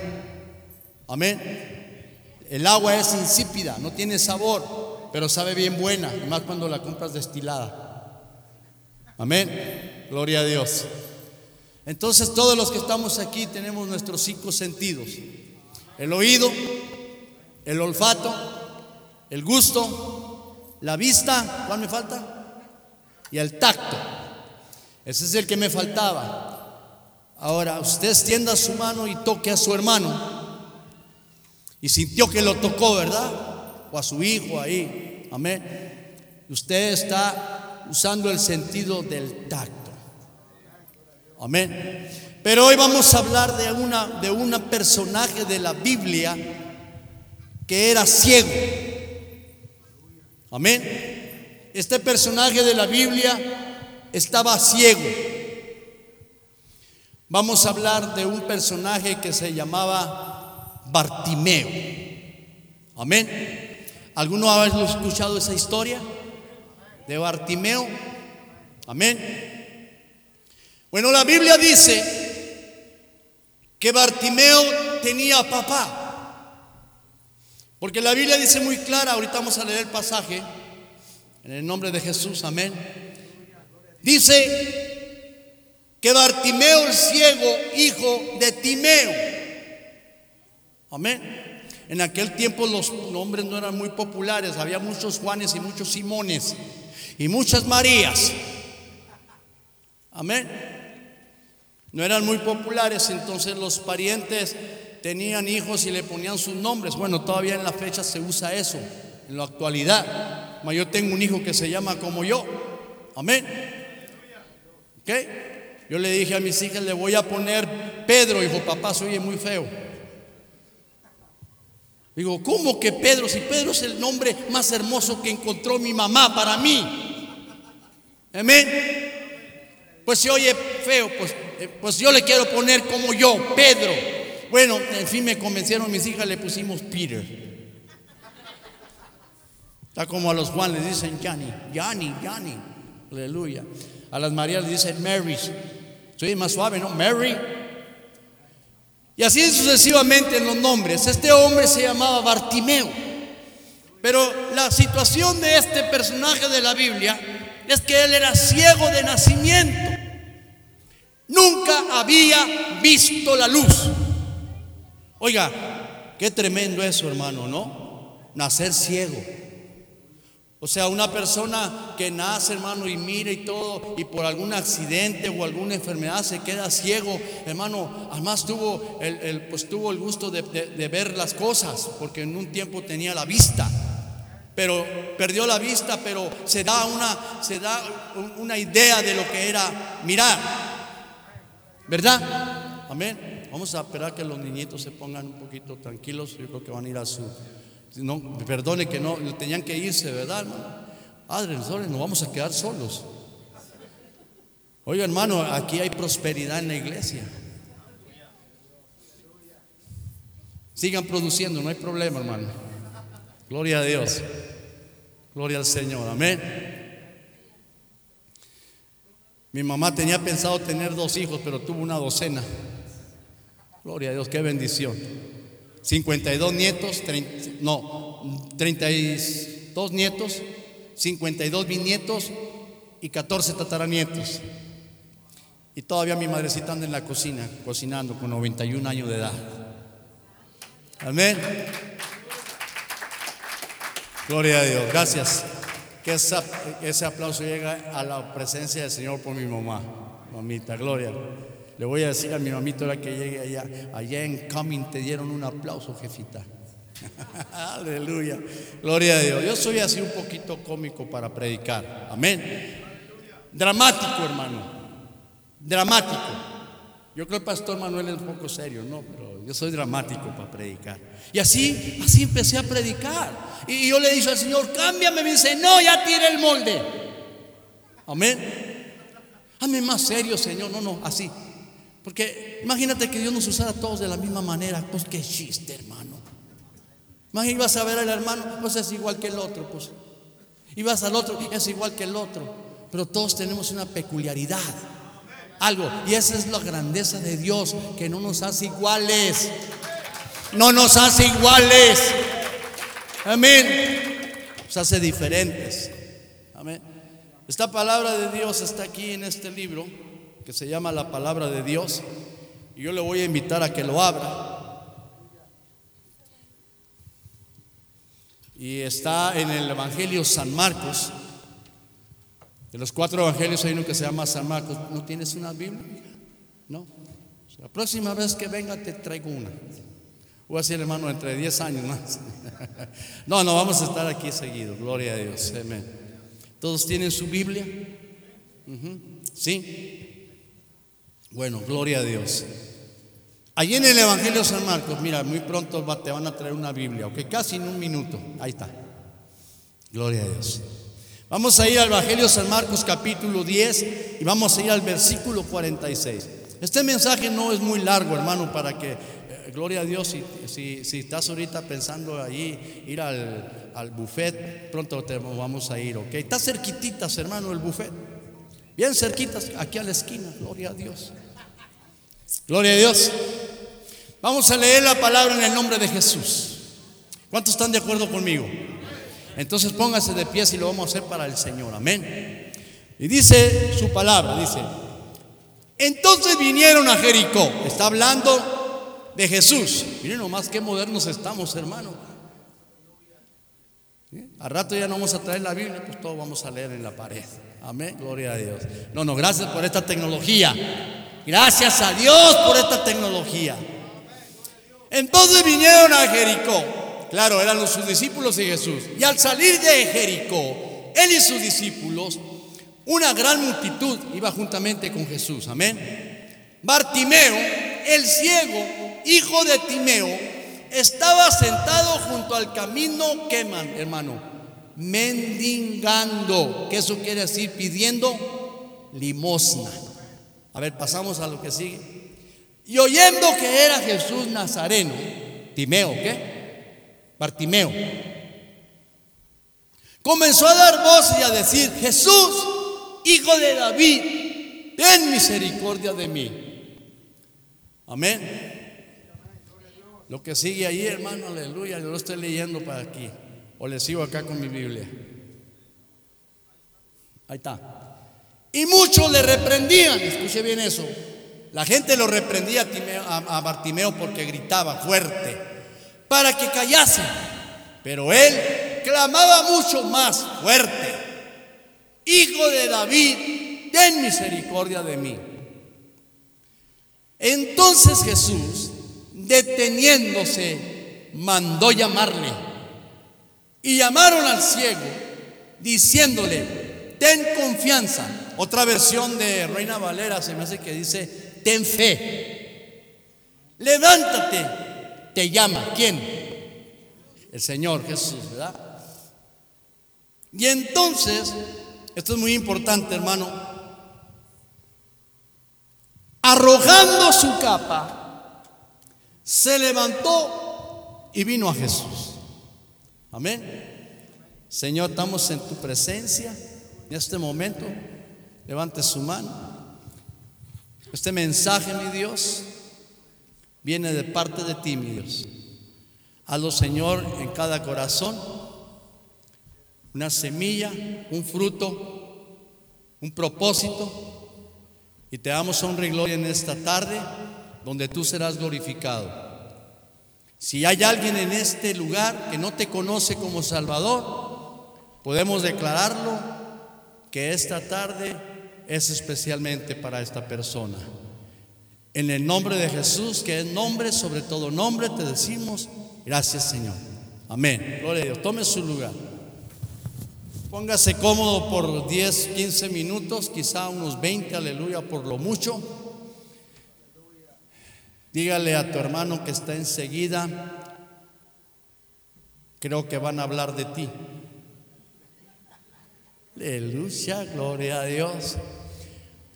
A: Amén. El agua es insípida, no tiene sabor, pero sabe bien buena, más cuando la compras destilada. Amén. Gloria a Dios. Entonces todos los que estamos aquí tenemos nuestros cinco sentidos. El oído, el olfato, el gusto, la vista, ¿cuál me falta? Y el tacto. Ese es el que me faltaba. Ahora, usted extienda su mano y toque a su hermano. Y sintió que lo tocó, ¿verdad? O a su hijo ahí. Amén. Usted está usando el sentido del tacto. Amén. Pero hoy vamos a hablar de una de un personaje de la Biblia que era ciego. Amén. Este personaje de la Biblia estaba ciego. Vamos a hablar de un personaje que se llamaba Bartimeo. Amén. ¿Alguno ha escuchado esa historia de Bartimeo? Amén. Bueno, la Biblia dice que Bartimeo tenía papá. Porque la Biblia dice muy clara, ahorita vamos a leer el pasaje, en el nombre de Jesús, amén. Dice que Bartimeo el ciego, hijo de Timeo, amén. En aquel tiempo los nombres no eran muy populares, había muchos Juanes y muchos Simones y muchas Marías. Amén. No eran muy populares, entonces los parientes tenían hijos y le ponían sus nombres. Bueno, todavía en la fecha se usa eso, en la actualidad. Yo tengo un hijo que se llama como yo. Amén. ¿Ok? Yo le dije a mis hijas, le voy a poner Pedro. Dijo, papá, se oye muy feo. Digo, ¿cómo que Pedro? Si Pedro es el nombre más hermoso que encontró mi mamá para mí. Amén. Pues se oye feo, pues, eh, pues yo le quiero poner como yo, Pedro. Bueno, en fin me convencieron mis hijas, le pusimos Peter. Está como a los Juan les dicen Yanni, Yanni, Yanni. Aleluya. A las Marías les dicen Mary. Soy más suave, ¿no? Mary. Y así sucesivamente en los nombres. Este hombre se llamaba Bartimeo. Pero la situación de este personaje de la Biblia es que él era ciego de nacimiento. Nunca había visto la luz. Oiga, qué tremendo eso, hermano, ¿no? Nacer ciego. O sea, una persona que nace, hermano, y mira y todo, y por algún accidente o alguna enfermedad se queda ciego, hermano, además tuvo el, pues tuvo el gusto de, de, ver las cosas, porque en un tiempo tenía la vista, pero perdió la vista, pero se da una, se da una idea de lo que era mirar, ¿verdad? Amén. Vamos a esperar que los niñitos se pongan un poquito tranquilos, yo creo que van a ir a su no, perdone que no, tenían que irse, ¿verdad, hermano? Padre, nosotros nos vamos a quedar solos. Oiga, hermano, aquí hay prosperidad en la iglesia. Sigan produciendo, no hay problema, hermano. Gloria a Dios. Gloria al Señor. Amén. Mi mamá tenía pensado tener dos hijos, pero tuvo una docena. Gloria a Dios, qué bendición. 52 nietos, no, 32 nietos, 52 bisnietos y 14 tataranietos. Y todavía mi madrecita anda en la cocina, cocinando con 91 años de edad. Amén. Gloria a Dios. Gracias. Que ese aplauso llega a la presencia del Señor por mi mamá. Mamita, gloria. Le voy a decir a mi mamito ahora que llegue allá, allá en Coming te dieron un aplauso, jefita. Aleluya. Gloria a Dios. Yo soy así un poquito cómico para predicar. Amén. Dramático, hermano. Dramático. Yo creo que el pastor Manuel es un poco serio, ¿no? Yo soy dramático para predicar. Y así, así empecé a predicar. Y yo le dije al Señor, cámbiame. Me dice, no, ya tiene el molde. Amén. Hazme más serio, Señor. No, no, así. Porque imagínate que Dios nos usara a todos de la misma manera. Pues qué chiste, hermano. Imagínate, vas a ver al hermano, pues es igual que el otro, pues. Y vas al otro, es igual que el otro. Pero todos tenemos una peculiaridad. Algo. Y esa es la grandeza de Dios, que no nos hace iguales. No nos hace iguales. Amén. Nos hace diferentes. Amén. Esta palabra de Dios está aquí en este libro que se llama la palabra de Dios. Y yo le voy a invitar a que lo abra. Y está en el Evangelio San Marcos. De los cuatro evangelios hay uno que se llama San Marcos. ¿No tienes una Biblia? No. La próxima vez que venga te traigo una. Voy a decir, hermano, entre 10 años más. No, no, vamos a estar aquí seguido. Gloria a Dios. Amén. ¿Todos tienen su Biblia? Sí. Bueno, gloria a Dios. Allí en el Evangelio de San Marcos, mira, muy pronto te van a traer una Biblia, ok, casi en un minuto. Ahí está. Gloria a Dios. Vamos a ir al Evangelio San Marcos capítulo 10 y vamos a ir al versículo 46. Este mensaje no es muy largo, hermano, para que, eh, gloria a Dios, si, si, estás ahorita pensando allí ir al, al buffet, pronto te vamos a ir, ok. Está cerquititas, hermano, el buffet. Bien cerquitas, aquí a la esquina, gloria a Dios. Gloria a Dios. Vamos a leer la palabra en el nombre de Jesús. ¿Cuántos están de acuerdo conmigo? Entonces póngase de pie y lo vamos a hacer para el Señor. Amén. Y dice su palabra, dice, entonces vinieron a Jericó. Está hablando de Jesús. Miren nomás qué modernos estamos, hermano. ¿Sí? Al rato ya no vamos a traer la Biblia, pues todo vamos a leer en la pared. Amén, gloria a Dios. No, no, gracias por esta tecnología. Gracias a Dios por esta tecnología. Entonces vinieron a Jericó. Claro, eran los sus discípulos y Jesús. Y al salir de Jericó, él y sus discípulos, una gran multitud iba juntamente con Jesús. Amén. Bartimeo, el ciego, hijo de Timeo, estaba sentado junto al camino, ¿qué man, hermano? Mendigando. ¿Qué eso quiere decir? Pidiendo limosna. A ver, pasamos a lo que sigue. Y oyendo que era Jesús Nazareno, Timeo, ¿qué? Bartimeo. Comenzó a dar voz y a decir, Jesús, hijo de David, ten misericordia de mí. Amén. Lo que sigue ahí, hermano, aleluya, yo lo estoy leyendo para aquí. O le sigo acá con mi Biblia. Ahí está. Y muchos le reprendían, escuche bien eso. La gente lo reprendía a, a Bartimeo porque gritaba fuerte para que callase. Pero él clamaba mucho más fuerte. Hijo de David, ten misericordia de mí. Entonces Jesús, deteniéndose, mandó llamarle. Y llamaron al ciego, diciéndole, ten confianza. Otra versión de Reina Valera se me hace que dice, ten fe. Levántate, te llama. ¿Quién? El Señor Jesús, ¿verdad? Y entonces, esto es muy importante, hermano, arrojando su capa, se levantó y vino a Jesús. Amén. Señor, estamos en tu presencia en este momento. Levante su mano. Este mensaje, mi Dios, viene de parte de ti, mi Dios. Hazlo, Señor, en cada corazón. Una semilla, un fruto, un propósito. Y te damos honra y gloria en esta tarde, donde tú serás glorificado. Si hay alguien en este lugar que no te conoce como Salvador, podemos declararlo que esta tarde es especialmente para esta persona. En el nombre de Jesús, que es nombre sobre todo nombre, te decimos, gracias Señor. Amén. Gloria a Dios. Tome su lugar. Póngase cómodo por 10, 15 minutos, quizá unos 20, aleluya, por lo mucho. Dígale a tu hermano que está enseguida, creo que van a hablar de ti. Aleluya, gloria a Dios.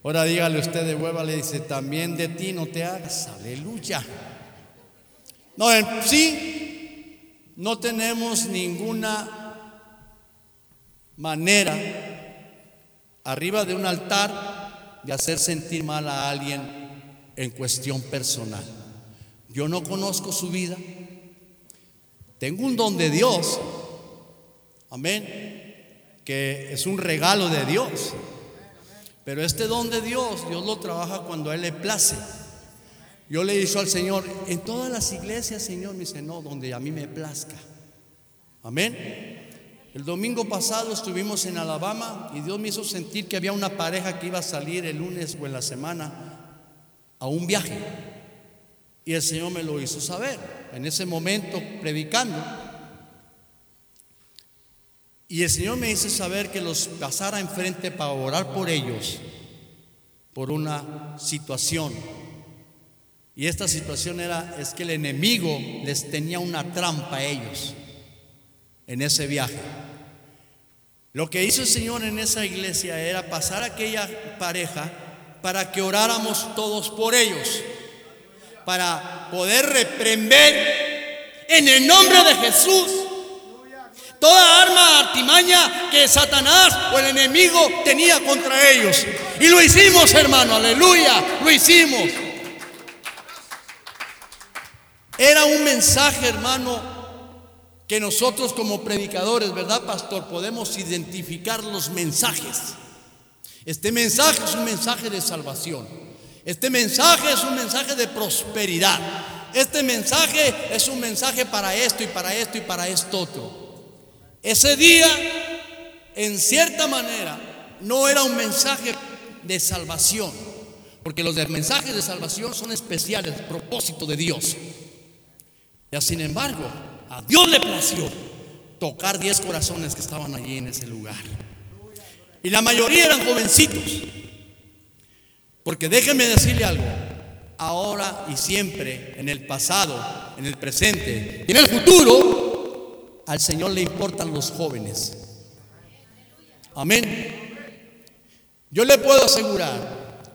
A: Ahora dígale usted de hueva, le dice, también de ti no te hagas, aleluya. No, en sí, no tenemos ninguna manera arriba de un altar de hacer sentir mal a alguien en cuestión personal. Yo no conozco su vida. Tengo un don de Dios. Amén. Que es un regalo de Dios. Pero este don de Dios, Dios lo trabaja cuando a Él le place. Yo le dicho al Señor, en todas las iglesias, Señor, me dice, no, donde a mí me plazca. Amén. El domingo pasado estuvimos en Alabama y Dios me hizo sentir que había una pareja que iba a salir el lunes o en la semana a un viaje. Y el Señor me lo hizo saber en ese momento predicando. Y el Señor me hizo saber que los pasara enfrente para orar por ellos, por una situación. Y esta situación era, es que el enemigo les tenía una trampa a ellos en ese viaje. Lo que hizo el Señor en esa iglesia era pasar a aquella pareja para que oráramos todos por ellos, para poder reprender en el nombre de Jesús toda arma artimaña que Satanás o el enemigo tenía contra ellos. Y lo hicimos, hermano, aleluya, lo hicimos. Era un mensaje, hermano, que nosotros como predicadores, ¿verdad, pastor? Podemos identificar los mensajes. Este mensaje es un mensaje de salvación. Este mensaje es un mensaje de prosperidad. este mensaje es un mensaje para esto y para esto y para esto otro. Ese día, en cierta manera, no era un mensaje de salvación, porque los mensajes de salvación son especiales, propósito de Dios. Y sin embargo, a Dios le plació tocar diez corazones que estaban allí en ese lugar. Y la mayoría eran jovencitos. Porque déjenme decirle algo, ahora y siempre, en el pasado, en el presente y en el futuro, al Señor le importan los jóvenes. Amén. Yo le puedo asegurar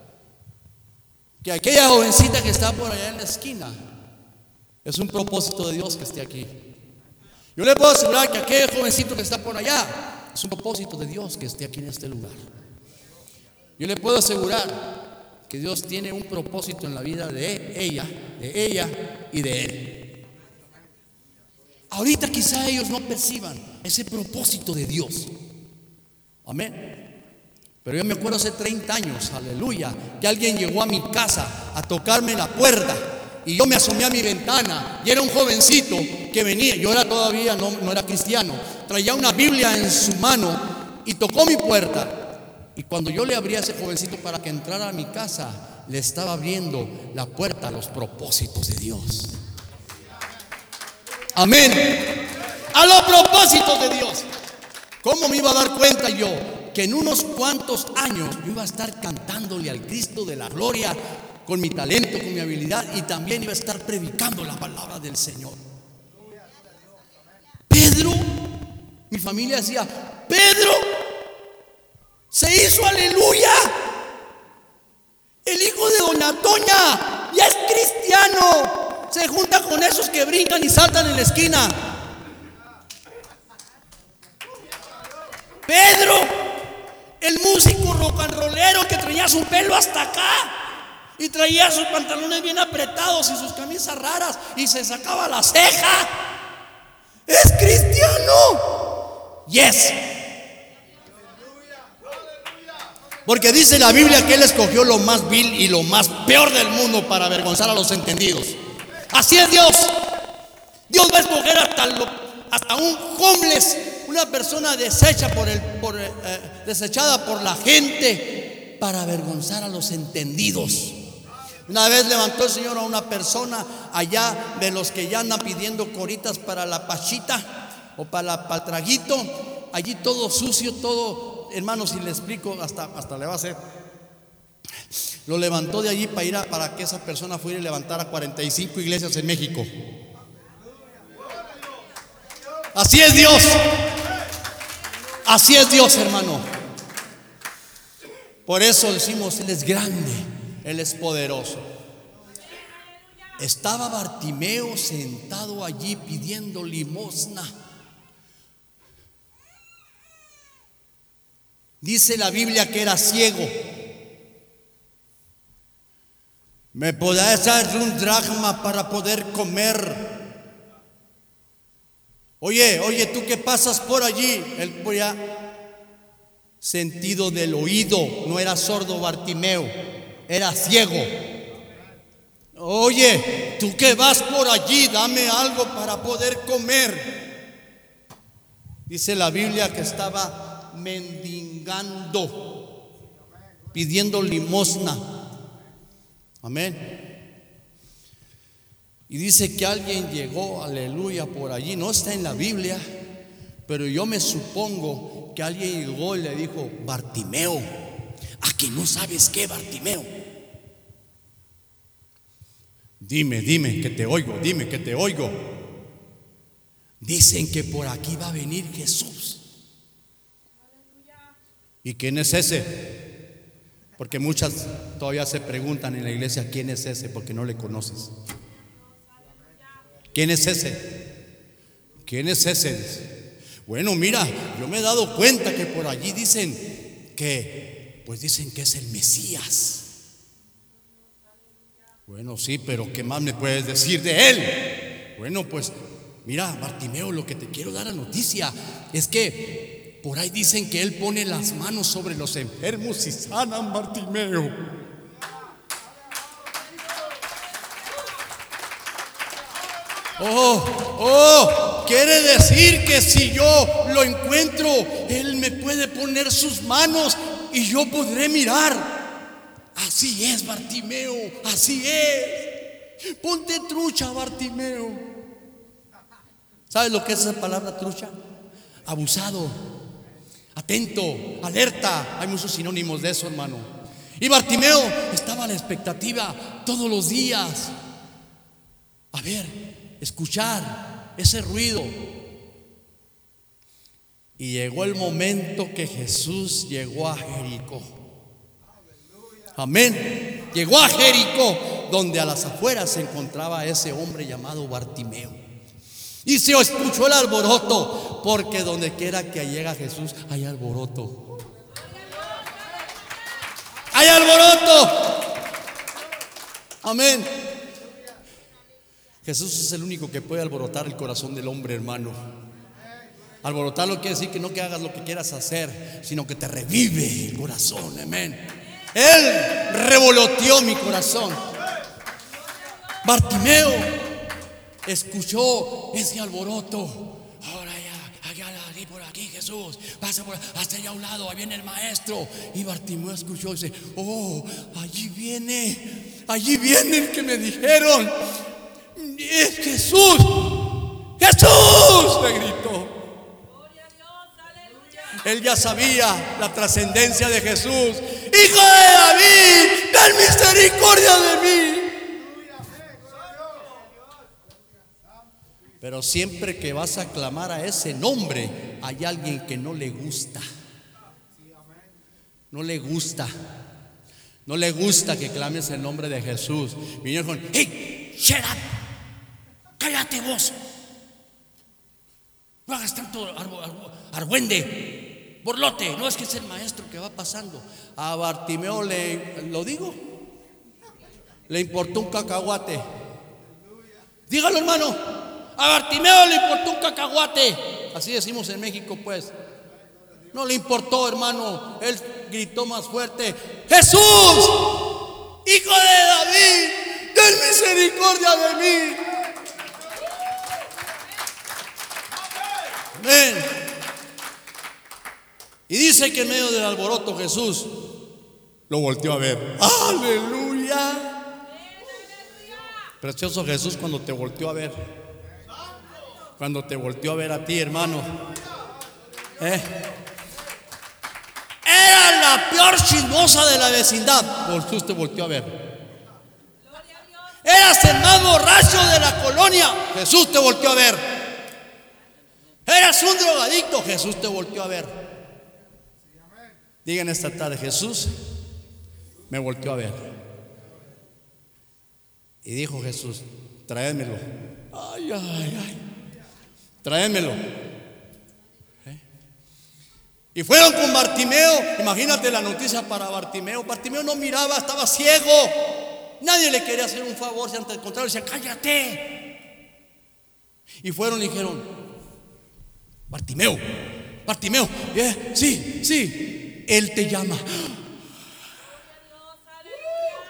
A: que aquella jovencita que está por allá en la esquina es un propósito de Dios que esté aquí. Yo le puedo asegurar que aquel jovencito que está por allá es un propósito de Dios que esté aquí en este lugar. Yo le puedo asegurar que Dios tiene un propósito en la vida de ella, de ella y de él. Ahorita quizá ellos no perciban ese propósito de Dios. Amén. Pero yo me acuerdo hace 30 años, aleluya, que alguien llegó a mi casa a tocarme la puerta y yo me asomé a mi ventana y era un jovencito que venía, yo era todavía, no, no era cristiano, traía una Biblia en su mano y tocó mi puerta y cuando yo le abría a ese jovencito para que entrara a mi casa, le estaba abriendo la puerta a los propósitos de Dios. Amén. A los propósitos de Dios. ¿Cómo me iba a dar cuenta yo que en unos cuantos años yo iba a estar cantándole al Cristo de la gloria con mi talento, con mi habilidad y también iba a estar predicando la palabra del Señor? Pedro, mi familia decía, Pedro, se hizo aleluya. El hijo de Doña Toña ya es cristiano. Se junta con esos que brincan y saltan en la esquina. Pedro, el músico rock and rollero que traía su pelo hasta acá y traía sus pantalones bien apretados y sus camisas raras y se sacaba la ceja. Es cristiano. Yes. Porque dice la Biblia que Él escogió lo más vil y lo más peor del mundo para avergonzar a los entendidos. Así es Dios. Dios va a escoger hasta, hasta un homeless, una persona deshecha por el, por, eh, desechada por la gente para avergonzar a los entendidos. Una vez levantó el Señor a una persona allá de los que ya andan pidiendo coritas para la pachita o para, para el traguito, allí todo sucio, todo hermanos, si le explico, hasta, hasta le va a hacer. Lo levantó de allí para ir a, para que esa persona fuera y levantara 45 iglesias en México. Así es Dios. Así es Dios, hermano. Por eso decimos, Él es grande, Él es poderoso. Estaba Bartimeo sentado allí pidiendo limosna. Dice la Biblia que era ciego. ¿Me podés dar un dracma para poder comer? Oye, oye, tú que pasas por allí, él ya sentido del oído, no era sordo Bartimeo, era ciego. Oye, tú que vas por allí, dame algo para poder comer. Dice la Biblia que estaba mendigando, pidiendo limosna. Amén. Y dice que alguien llegó, aleluya, por allí. No está en la Biblia, pero yo me supongo que alguien llegó y le dijo, Bartimeo, ¿a que no sabes qué, Bartimeo? Dime, dime, que te oigo, dime, que te oigo. Dicen que por aquí va a venir Jesús. ¿Y quién es ese? Porque muchas todavía se preguntan en la iglesia, ¿quién es ese? Porque no le conoces. ¿Quién es ese? ¿Quién es ese? Bueno, mira, yo me he dado cuenta que por allí dicen que, pues dicen que es el Mesías. Bueno, sí, pero ¿qué más me puedes decir de él? Bueno, pues mira, Bartimeo, lo que te quiero dar a noticia es que por ahí dicen que Él pone las manos sobre los enfermos y sanan Bartimeo. Oh, oh, quiere decir que si yo lo encuentro, Él me puede poner sus manos y yo podré mirar. Así es, Bartimeo, así es. Ponte trucha, Bartimeo. ¿Sabes lo que es esa palabra trucha? Abusado, atento, alerta. Hay muchos sinónimos de eso, hermano. Y Bartimeo estaba a la expectativa todos los días. A ver, escuchar ese ruido. Y llegó el momento que Jesús llegó a Jericó. Amén. Llegó a Jericó, donde a las afueras se encontraba ese hombre llamado Bartimeo. Y se escuchó el alboroto, porque donde quiera que llega Jesús hay alboroto. Hay alboroto. Amén. Jesús es el único que puede alborotar el corazón del hombre, hermano. Alborotarlo quiere decir que no que hagas lo que quieras hacer, sino que te revive el corazón. Amén. Él revoloteó mi corazón. Bartimeo escuchó ese alboroto. Ahora ya, allá, allí, por aquí, Jesús. Pasa por hasta allá a un lado, ahí viene el maestro. Y Bartimeo escuchó y dice: Oh, allí viene, allí viene el que me dijeron. Es Jesús. Jesús, le gritó. Él ya sabía la trascendencia de Jesús. Hijo de David, ten misericordia de mí. Pero siempre que vas a clamar a ese nombre, hay alguien que no le gusta. No le gusta. No le gusta que clames el nombre de Jesús. Vinieron con, hey, shut up. Cállate vos. No hagas tanto argüende, borlote. No es que es el maestro que va pasando. A Bartimeo le, ¿lo digo? Le importó un cacahuate. Dígalo, hermano. A Bartimeo le importó un cacahuate. Así decimos en México, pues. No le importó, hermano. Él gritó más fuerte: Jesús, hijo de David, ten misericordia de mí. Amén. Y dice que en medio del alboroto Jesús lo volteó a ver. Aleluya. Precioso Jesús cuando te volteó a ver. Cuando te volteó a ver a ti, hermano. ¿Eh? Era la peor chismosa de la vecindad. Jesús te volteó a ver. Eras el más borracho de la colonia. Jesús te volteó a ver. Eras un drogadicto. Jesús te volteó a ver. Digan esta tarde, Jesús me volteó a ver. Y dijo Jesús, tráemelo. Ay, ay, ay. Tráemelo. ¿Eh? Y fueron con Bartimeo. Imagínate la noticia para Bartimeo. Bartimeo no miraba, estaba ciego. Nadie le quería hacer un favor, si antes al contrario decía, cállate. Y fueron y dijeron, Bartimeo, Bartimeo, "Eh, sí, sí, Él te llama.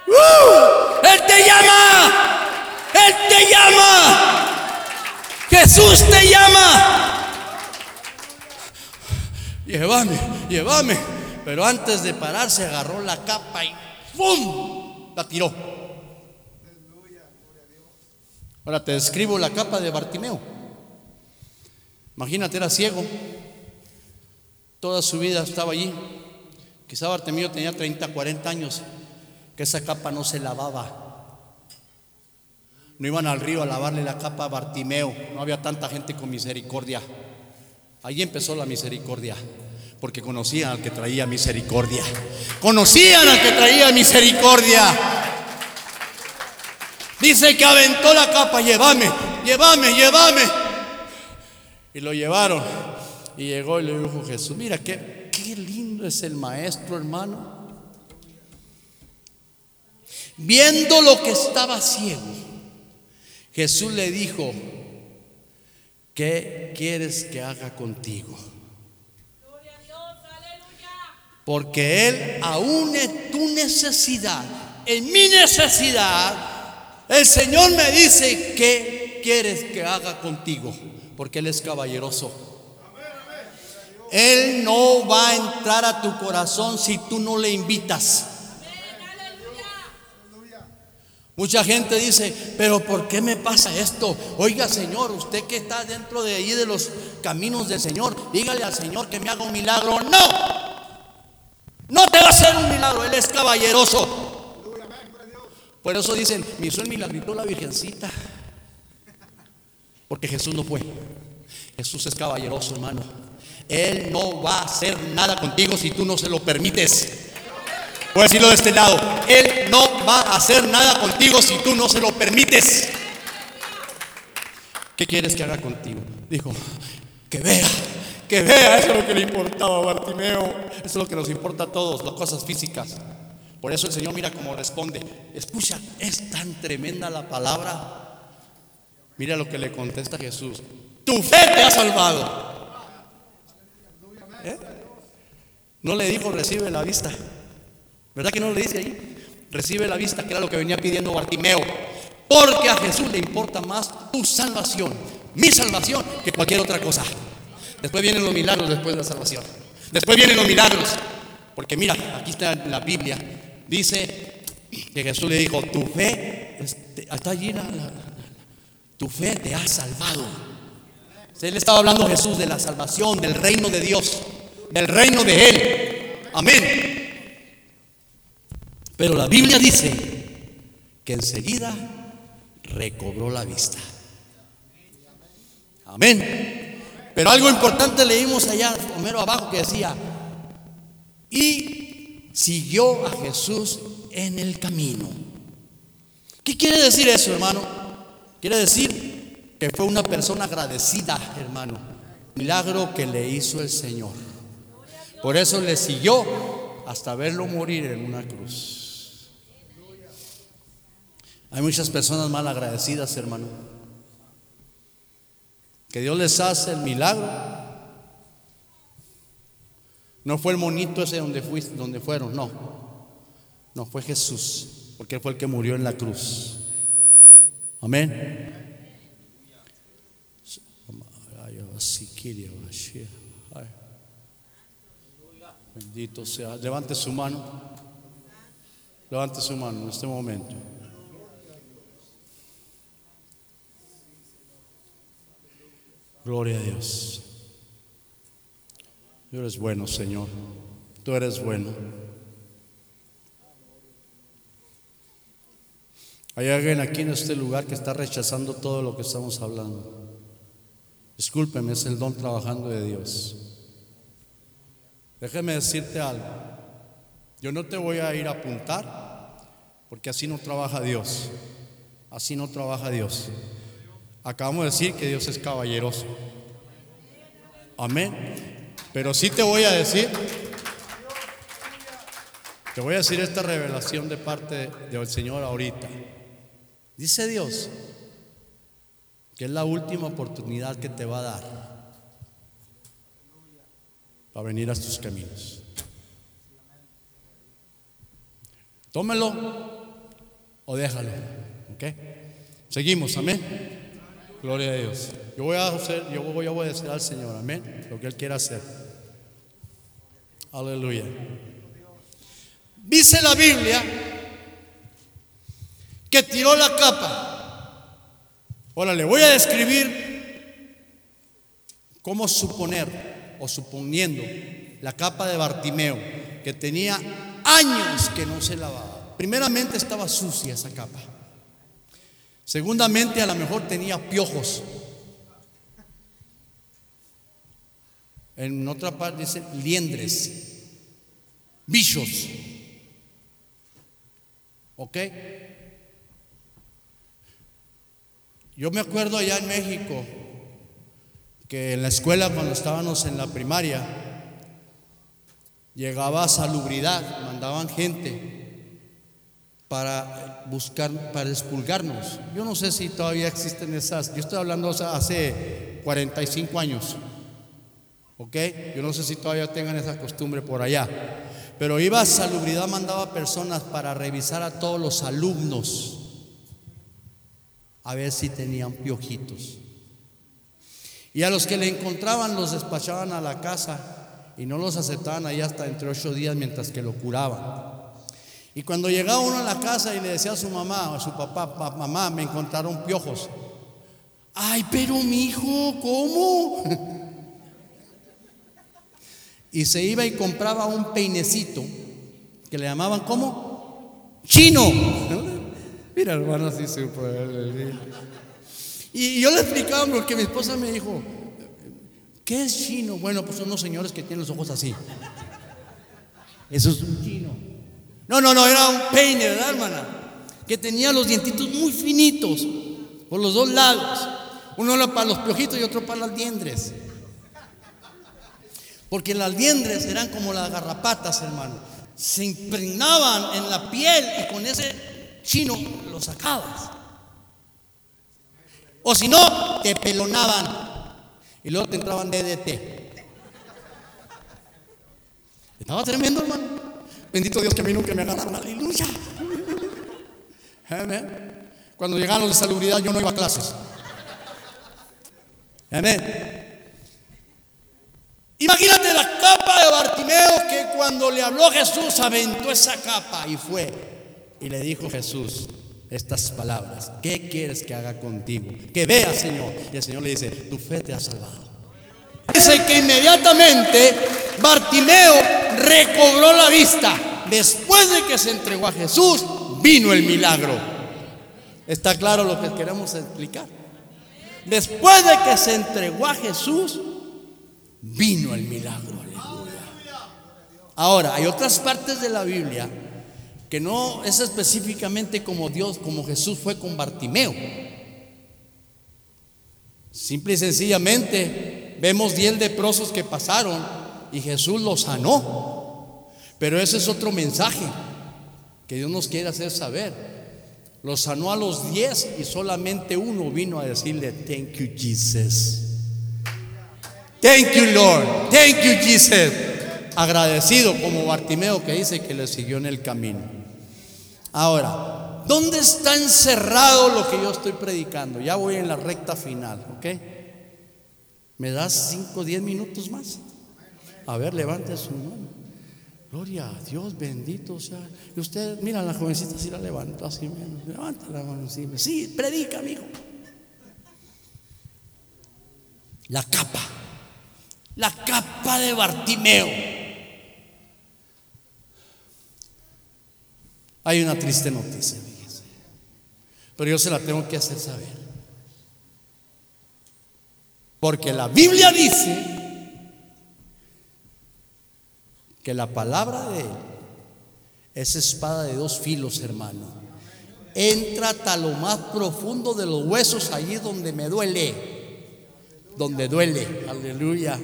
A: ¡Uh! Él te llama, Él te llama, Jesús te llama. Llévame, llévame. Pero antes de pararse agarró la capa y ¡pum! La tiró. Ahora te describo la capa de Bartimeo. Imagínate, era ciego. Toda su vida estaba allí. Quizá Bartimeo tenía 30, 40 años. Que esa capa no se lavaba. No iban al río a lavarle la capa a Bartimeo. No había tanta gente con misericordia. Ahí empezó la misericordia. Porque conocían al que traía misericordia. Conocían al que traía misericordia. Dice que aventó la capa, llévame, llévame, llévame. Y lo llevaron. Y llegó y le dijo Jesús, mira qué, qué lindo es el maestro, hermano. Viendo lo que estaba ciego, Jesús le dijo, ¿qué quieres que haga contigo? Porque Él aún en tu necesidad, en mi necesidad, el Señor me dice, ¿qué quieres que haga contigo? Porque Él es caballeroso. Él no va a entrar a tu corazón si tú no le invitas. Mucha gente dice, pero ¿por qué me pasa esto? Oiga Señor, usted que está dentro de ahí de los caminos del Señor, dígale al Señor que me haga un milagro. No, no te va a hacer un milagro, Él es caballeroso. Por eso dicen, me hizo el milagrito la Virgencita. Porque Jesús no fue. Jesús es caballeroso, hermano. Él no va a hacer nada contigo si tú no se lo permites. Voy decirlo de este lado. Él no va a hacer nada contigo si tú no se lo permites. ¿Qué quieres que haga contigo? Dijo, que vea, que vea. Eso es lo que le importaba a Bartimeo. Eso es lo que nos importa a todos, las cosas físicas. Por eso el Señor mira cómo responde. Escucha, es tan tremenda la palabra. Mira lo que le contesta Jesús. Tu fe te ha salvado. ¿Eh? No le dijo recibe la vista. ¿Verdad que no le dice ahí? Recibe la vista, que era lo que venía pidiendo Bartimeo. Porque a Jesús le importa más tu salvación, mi salvación, que cualquier otra cosa. Después vienen los milagros después de la salvación. Después vienen los milagros. Porque mira, aquí está la Biblia. Dice que Jesús le dijo, tu fe, este, está allí, tu fe te ha salvado. Él estaba hablando Jesús de la salvación, del reino de Dios, del reino de Él. Amén. Pero la Biblia dice que enseguida recobró la vista. Amén. Pero algo importante leímos allá, primero abajo, que decía, y siguió a Jesús en el camino. ¿Qué quiere decir eso, hermano? Quiere decir que fue una persona agradecida, hermano. Milagro que le hizo el Señor. Por eso le siguió hasta verlo morir en una cruz. Hay muchas personas mal agradecidas, hermano. Que Dios les hace el milagro. No fue el monito ese donde, fuiste, donde fueron, no. No, fue Jesús, porque fue el que murió en la cruz. Amén. Bendito sea. Levante su mano. Levante su mano en este momento. Gloria a Dios. Tú eres bueno, Señor. Tú eres bueno. Hay alguien aquí en este lugar que está rechazando todo lo que estamos hablando. Discúlpeme, es el don trabajando de Dios. Déjeme decirte algo. Yo no te voy a ir a apuntar porque así no trabaja Dios. Así no trabaja Dios. Acabamos de decir que Dios es caballeroso. Amén. Pero sí te voy a decir, te voy a decir esta revelación de parte del Señor ahorita. Dice Dios que es la última oportunidad que te va a dar para venir a tus caminos. Tómelo o déjalo. ¿Ok? Seguimos, amén. Gloria a Dios. Yo voy a hacer, yo voy a obedecer al Señor, amén. Lo que Él quiera hacer. Aleluya. Dice la Biblia que tiró la capa. Ahora le voy a describir cómo suponer o suponiendo la capa de Bartimeo, que tenía años que no se lavaba. Primeramente estaba sucia esa capa. Segundamente, a lo mejor tenía piojos. En otra parte dice liendres, bichos. ¿Ok? Yo me acuerdo allá en México que en la escuela cuando estábamos en la primaria llegaba salubridad, mandaban gente para buscar, para expulgarnos. Yo no sé si todavía existen esas, yo estoy hablando hace 45 años, ¿ok? Yo no sé si todavía tengan esa costumbre por allá. Pero iba a salubridad, mandaba personas para revisar a todos los alumnos. a ver si tenían piojitos. Y a los que le encontraban los despachaban a la casa y no los aceptaban ahí hasta entre ocho días mientras que lo curaban. Y cuando llegaba uno a la casa y le decía a su mamá o a su papá, "Pa- mamá, me encontraron piojos. Ay, pero mi hijo, ¿cómo? y se iba y compraba un peinecito que le llamaban ¿cómo? Chino. Mira, hermano, así puede. Y yo le explicaba porque mi esposa me dijo, ¿qué es chino? Bueno, pues son unos señores que tienen los ojos así. Eso es un chino. No, no, no, era un peine, ¿verdad, hermana? Que tenía los dientitos muy finitos por los dos lados. Uno para los piojitos y otro para las liendres. Porque las liendres eran como las garrapatas, hermano. Se impregnaban en la piel y con ese chino lo sacabas. O si no, te pelonaban y luego te entraban DDT. Estaba tremendo, hermano. Bendito Dios que a mí nunca me agarraron. Aleluya. Amén. Cuando llegaban los de salubridad, yo no iba a clases. Amén. Imagínate la capa de Bartimeo que cuando le habló Jesús aventó esa capa y fue. Y le dijo Jesús estas palabras. ¿Qué quieres que haga contigo? Que vea, Señor. Y el Señor le dice, tu fe te ha salvado. Dice que inmediatamente Bartimeo recobró la vista. Después de que se entregó a Jesús, vino el milagro. ¿Está claro lo que queremos explicar? Después de que se entregó a Jesús, vino el milagro. Aleluya. Ahora, hay otras partes de la Biblia que no es específicamente como Dios, como Jesús fue con Bartimeo. Simple y sencillamente vemos diez leprosos que pasaron y Jesús los sanó. Pero ese es otro mensaje que Dios nos quiere hacer saber. Los sanó a los diez y solamente uno vino a decirle, thank you Jesus. Thank you Lord. Thank you Jesus. Agradecido como Bartimeo que dice que le siguió en el camino. Ahora, ¿dónde está encerrado lo que yo estoy predicando? Ya voy en la recta final, ¿ok? ¿Me das 5 o 10 minutos más? A ver, levante su mano. Gloria a Dios, bendito sea. Y usted, mira, la jovencita si la levanta así menos. Levanta la mano así. Sí, predica, amigo. La capa. La capa de Bartimeo. Hay una triste noticia, fíjese. Pero yo se la tengo que hacer saber. Porque la Biblia dice que la palabra de Él es espada de dos filos, hermano. Entra hasta lo más profundo de los huesos, allí donde me duele. Donde duele, aleluya.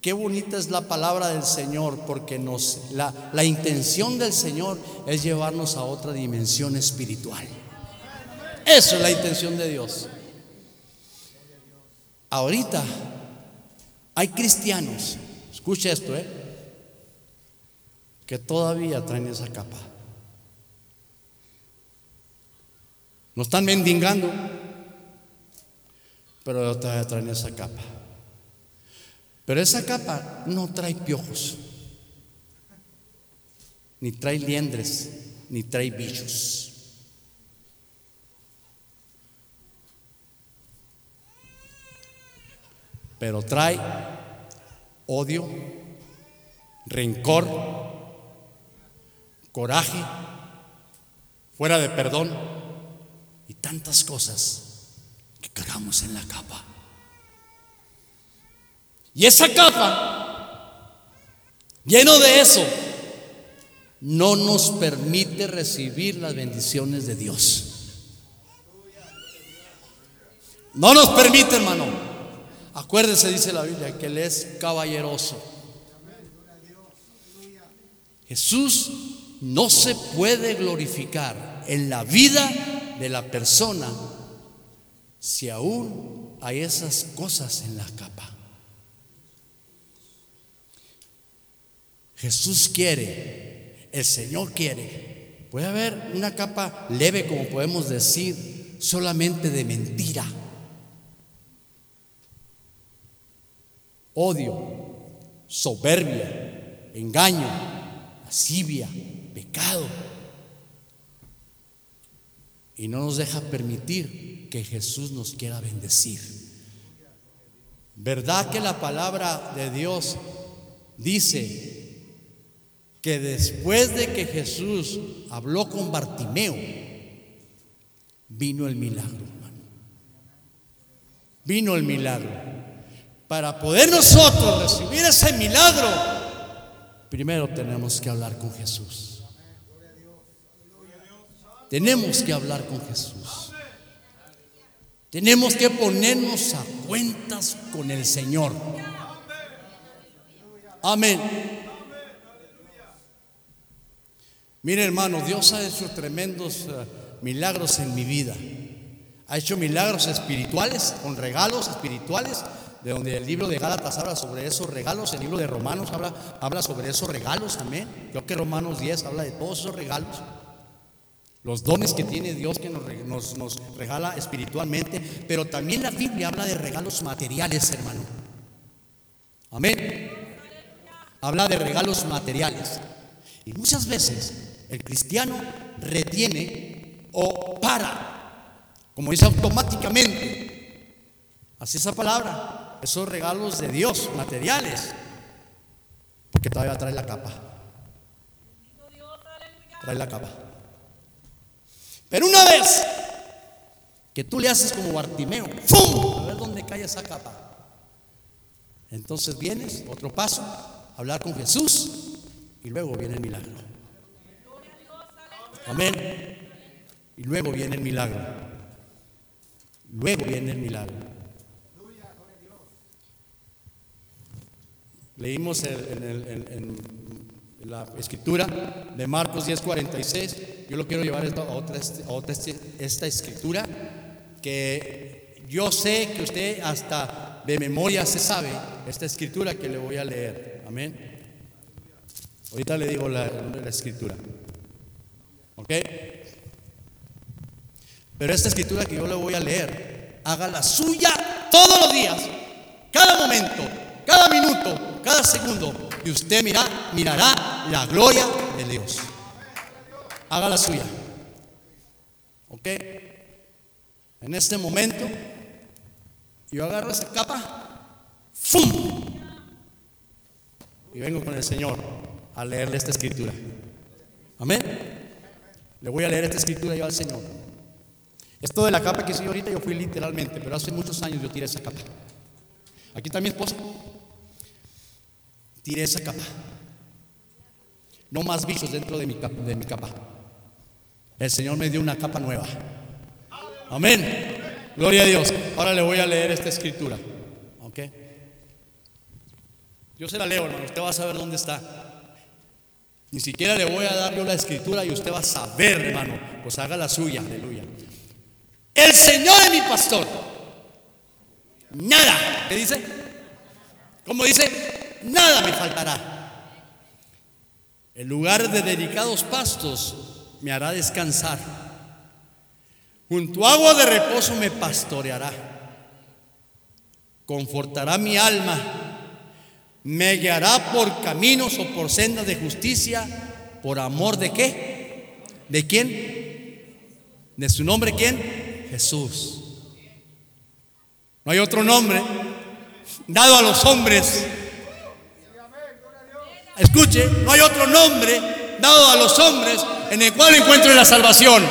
A: Qué bonita es la palabra del Señor, porque nos, la, la intención del Señor es llevarnos a otra dimensión espiritual. Eso es la intención de Dios. Ahorita hay cristianos, escucha esto, ¿eh? que todavía traen esa capa. No están mendigando, pero todavía traen esa capa. Pero esa capa no trae piojos, ni trae liendres, ni trae bichos. Pero trae odio, rencor, coraje, fuera de perdón y tantas cosas que cargamos en la capa. Y esa capa, lleno de eso, no nos permite recibir las bendiciones de Dios. No nos permite, hermano. Acuérdese, dice la Biblia, que Él es caballeroso. Jesús no se puede glorificar en la vida de la persona si aún hay esas cosas en la capa. Jesús quiere, el Señor quiere. Puede haber una capa leve, como podemos decir, solamente de mentira, odio, soberbia, engaño, lascivia, pecado. Y no nos deja permitir que Jesús nos quiera bendecir. ¿Verdad que la palabra de Dios dice que después de que Jesús habló con Bartimeo, vino el milagro, hermano? Vino el milagro. Para poder nosotros recibir ese milagro, primero tenemos que hablar con Jesús. Tenemos que hablar con Jesús. Tenemos que ponernos a cuentas con el Señor. Amén. Mire hermano, Dios ha hecho tremendos eh, milagros en mi vida. Ha hecho milagros espirituales, con regalos espirituales, de donde el libro de Gálatas habla sobre esos regalos, el libro de Romanos habla, habla sobre esos regalos, amén. Creo que Romanos 10 habla de todos esos regalos. Los dones que tiene Dios que nos, nos- nos regala espiritualmente, pero también la Biblia habla de regalos materiales, hermano. Amén. Habla de regalos materiales. Y muchas veces el cristiano retiene o para, como dice automáticamente, así esa palabra, esos regalos de Dios materiales, porque todavía trae la capa. Trae la capa. Pero una vez que tú le haces como Bartimeo, ¡fum! A ver dónde cae esa capa. Entonces vienes, otro paso, hablar con Jesús y luego viene el milagro. Amén. Y luego viene el milagro. Luego viene el milagro. Leímos en, la escritura de Marcos 10:46. Yo lo quiero llevar a otra, a otra esta escritura que yo sé que usted hasta de memoria se sabe esta escritura que le voy a leer. Amén. Ahorita le digo la, la escritura. ¿Ok? Pero esta escritura que yo le voy a leer, haga la suya todos los días, cada momento, cada minuto, cada segundo, y usted mira, mirará la gloria de Dios. Haga la suya. ¿Ok? En este momento, yo agarro esa capa. Y vengo con el Señor a leerle esta escritura. Amén. Le voy a leer esta escritura yo al Señor. Esto de la capa que soy ahorita, yo fui literalmente, pero hace muchos años yo tiré esa capa. Aquí está mi esposa. Tiré esa capa. No más bichos dentro de mi, capa, de mi capa. El Señor me dio una capa nueva. Amén. Gloria a Dios. Ahora le voy a leer esta escritura. ¿Ok? Yo se la leo, hermano. Usted va a saber dónde está. Ni siquiera le voy a dar yo la escritura y usted va a saber, hermano. Pues haga la suya. Aleluya. El Señor es mi pastor. Nada. ¿Qué dice? Como dice, nada me faltará. El lugar de delicados pastos me hará descansar. Junto a agua de reposo me pastoreará. Confortará mi alma. Me guiará por caminos o por sendas de justicia. ¿Por amor de qué? ¿De quién? ¿De su nombre quién? Jesús. No hay otro nombre dado a los hombres. Escuche, no hay otro nombre dado a los hombres en el cual encuentren la salvación.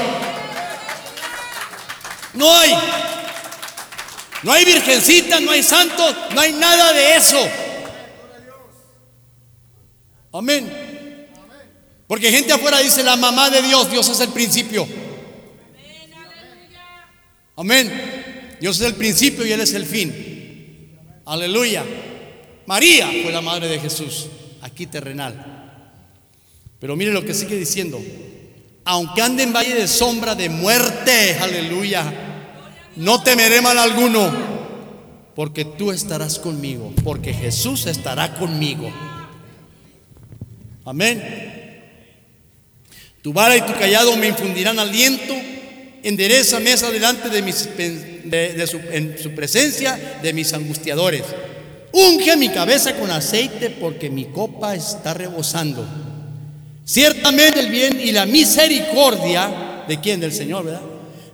A: No hay. No hay virgencita, no hay santo, no hay nada de eso. Amén. Porque gente afuera dice la mamá de Dios, Dios es el principio. Amén. Dios es el principio y Él es el fin. Aleluya. María fue la madre de Jesús, aquí terrenal. Pero mire lo que sigue diciendo. Aunque ande en valle de sombra de muerte, aleluya, no temeré mal alguno, porque tú estarás conmigo, porque Jesús estará conmigo. Amén. Tu vara y tu callado me infundirán aliento. endereza mesa delante de, mis, de, su, en su presencia de mis angustiadores. Unge mi cabeza con aceite porque mi copa está rebosando. Ciertamente el bien y la misericordia de quién? Del Señor, ¿verdad?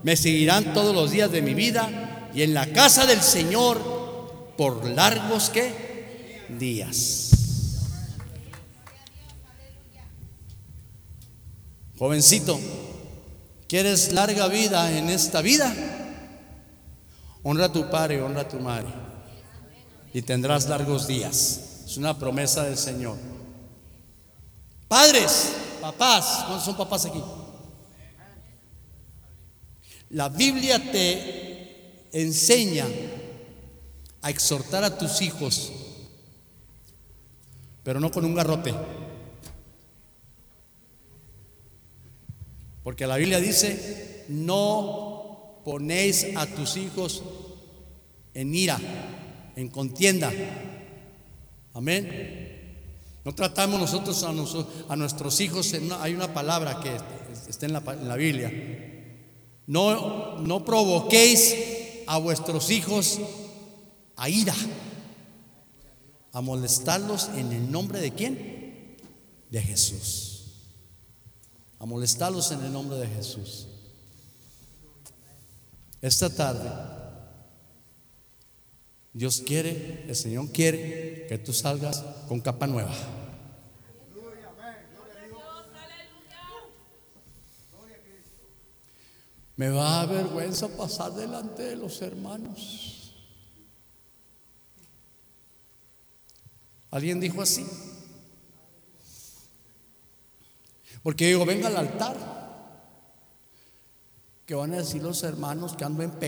A: Me seguirán todos los días de mi vida y en la casa del Señor por largos que días. Jovencito, ¿quieres larga vida en esta vida? Honra a tu padre, honra a tu madre y tendrás largos días. Es una promesa del Señor. Padres, papás, ¿cuántos son papás aquí? La Biblia te enseña a exhortar a tus hijos, pero no con un garrote. Porque la Biblia dice, no ponéis a tus hijos en ira, en contienda. Amén. No tratamos nosotros a, nuestros hijos, hay una palabra que está en la, en la Biblia. No, no provoquéis a vuestros hijos a ira, a molestarlos en el nombre de quién? De Jesús. A molestarlos en el nombre de Jesús. Esta tarde, Dios quiere, el Señor quiere que tú salgas con capa nueva. Me va a vergüenza pasar delante de los hermanos. ¿Alguien dijo así? Porque digo, venga al altar. Que van a decir los hermanos que ando en pecado.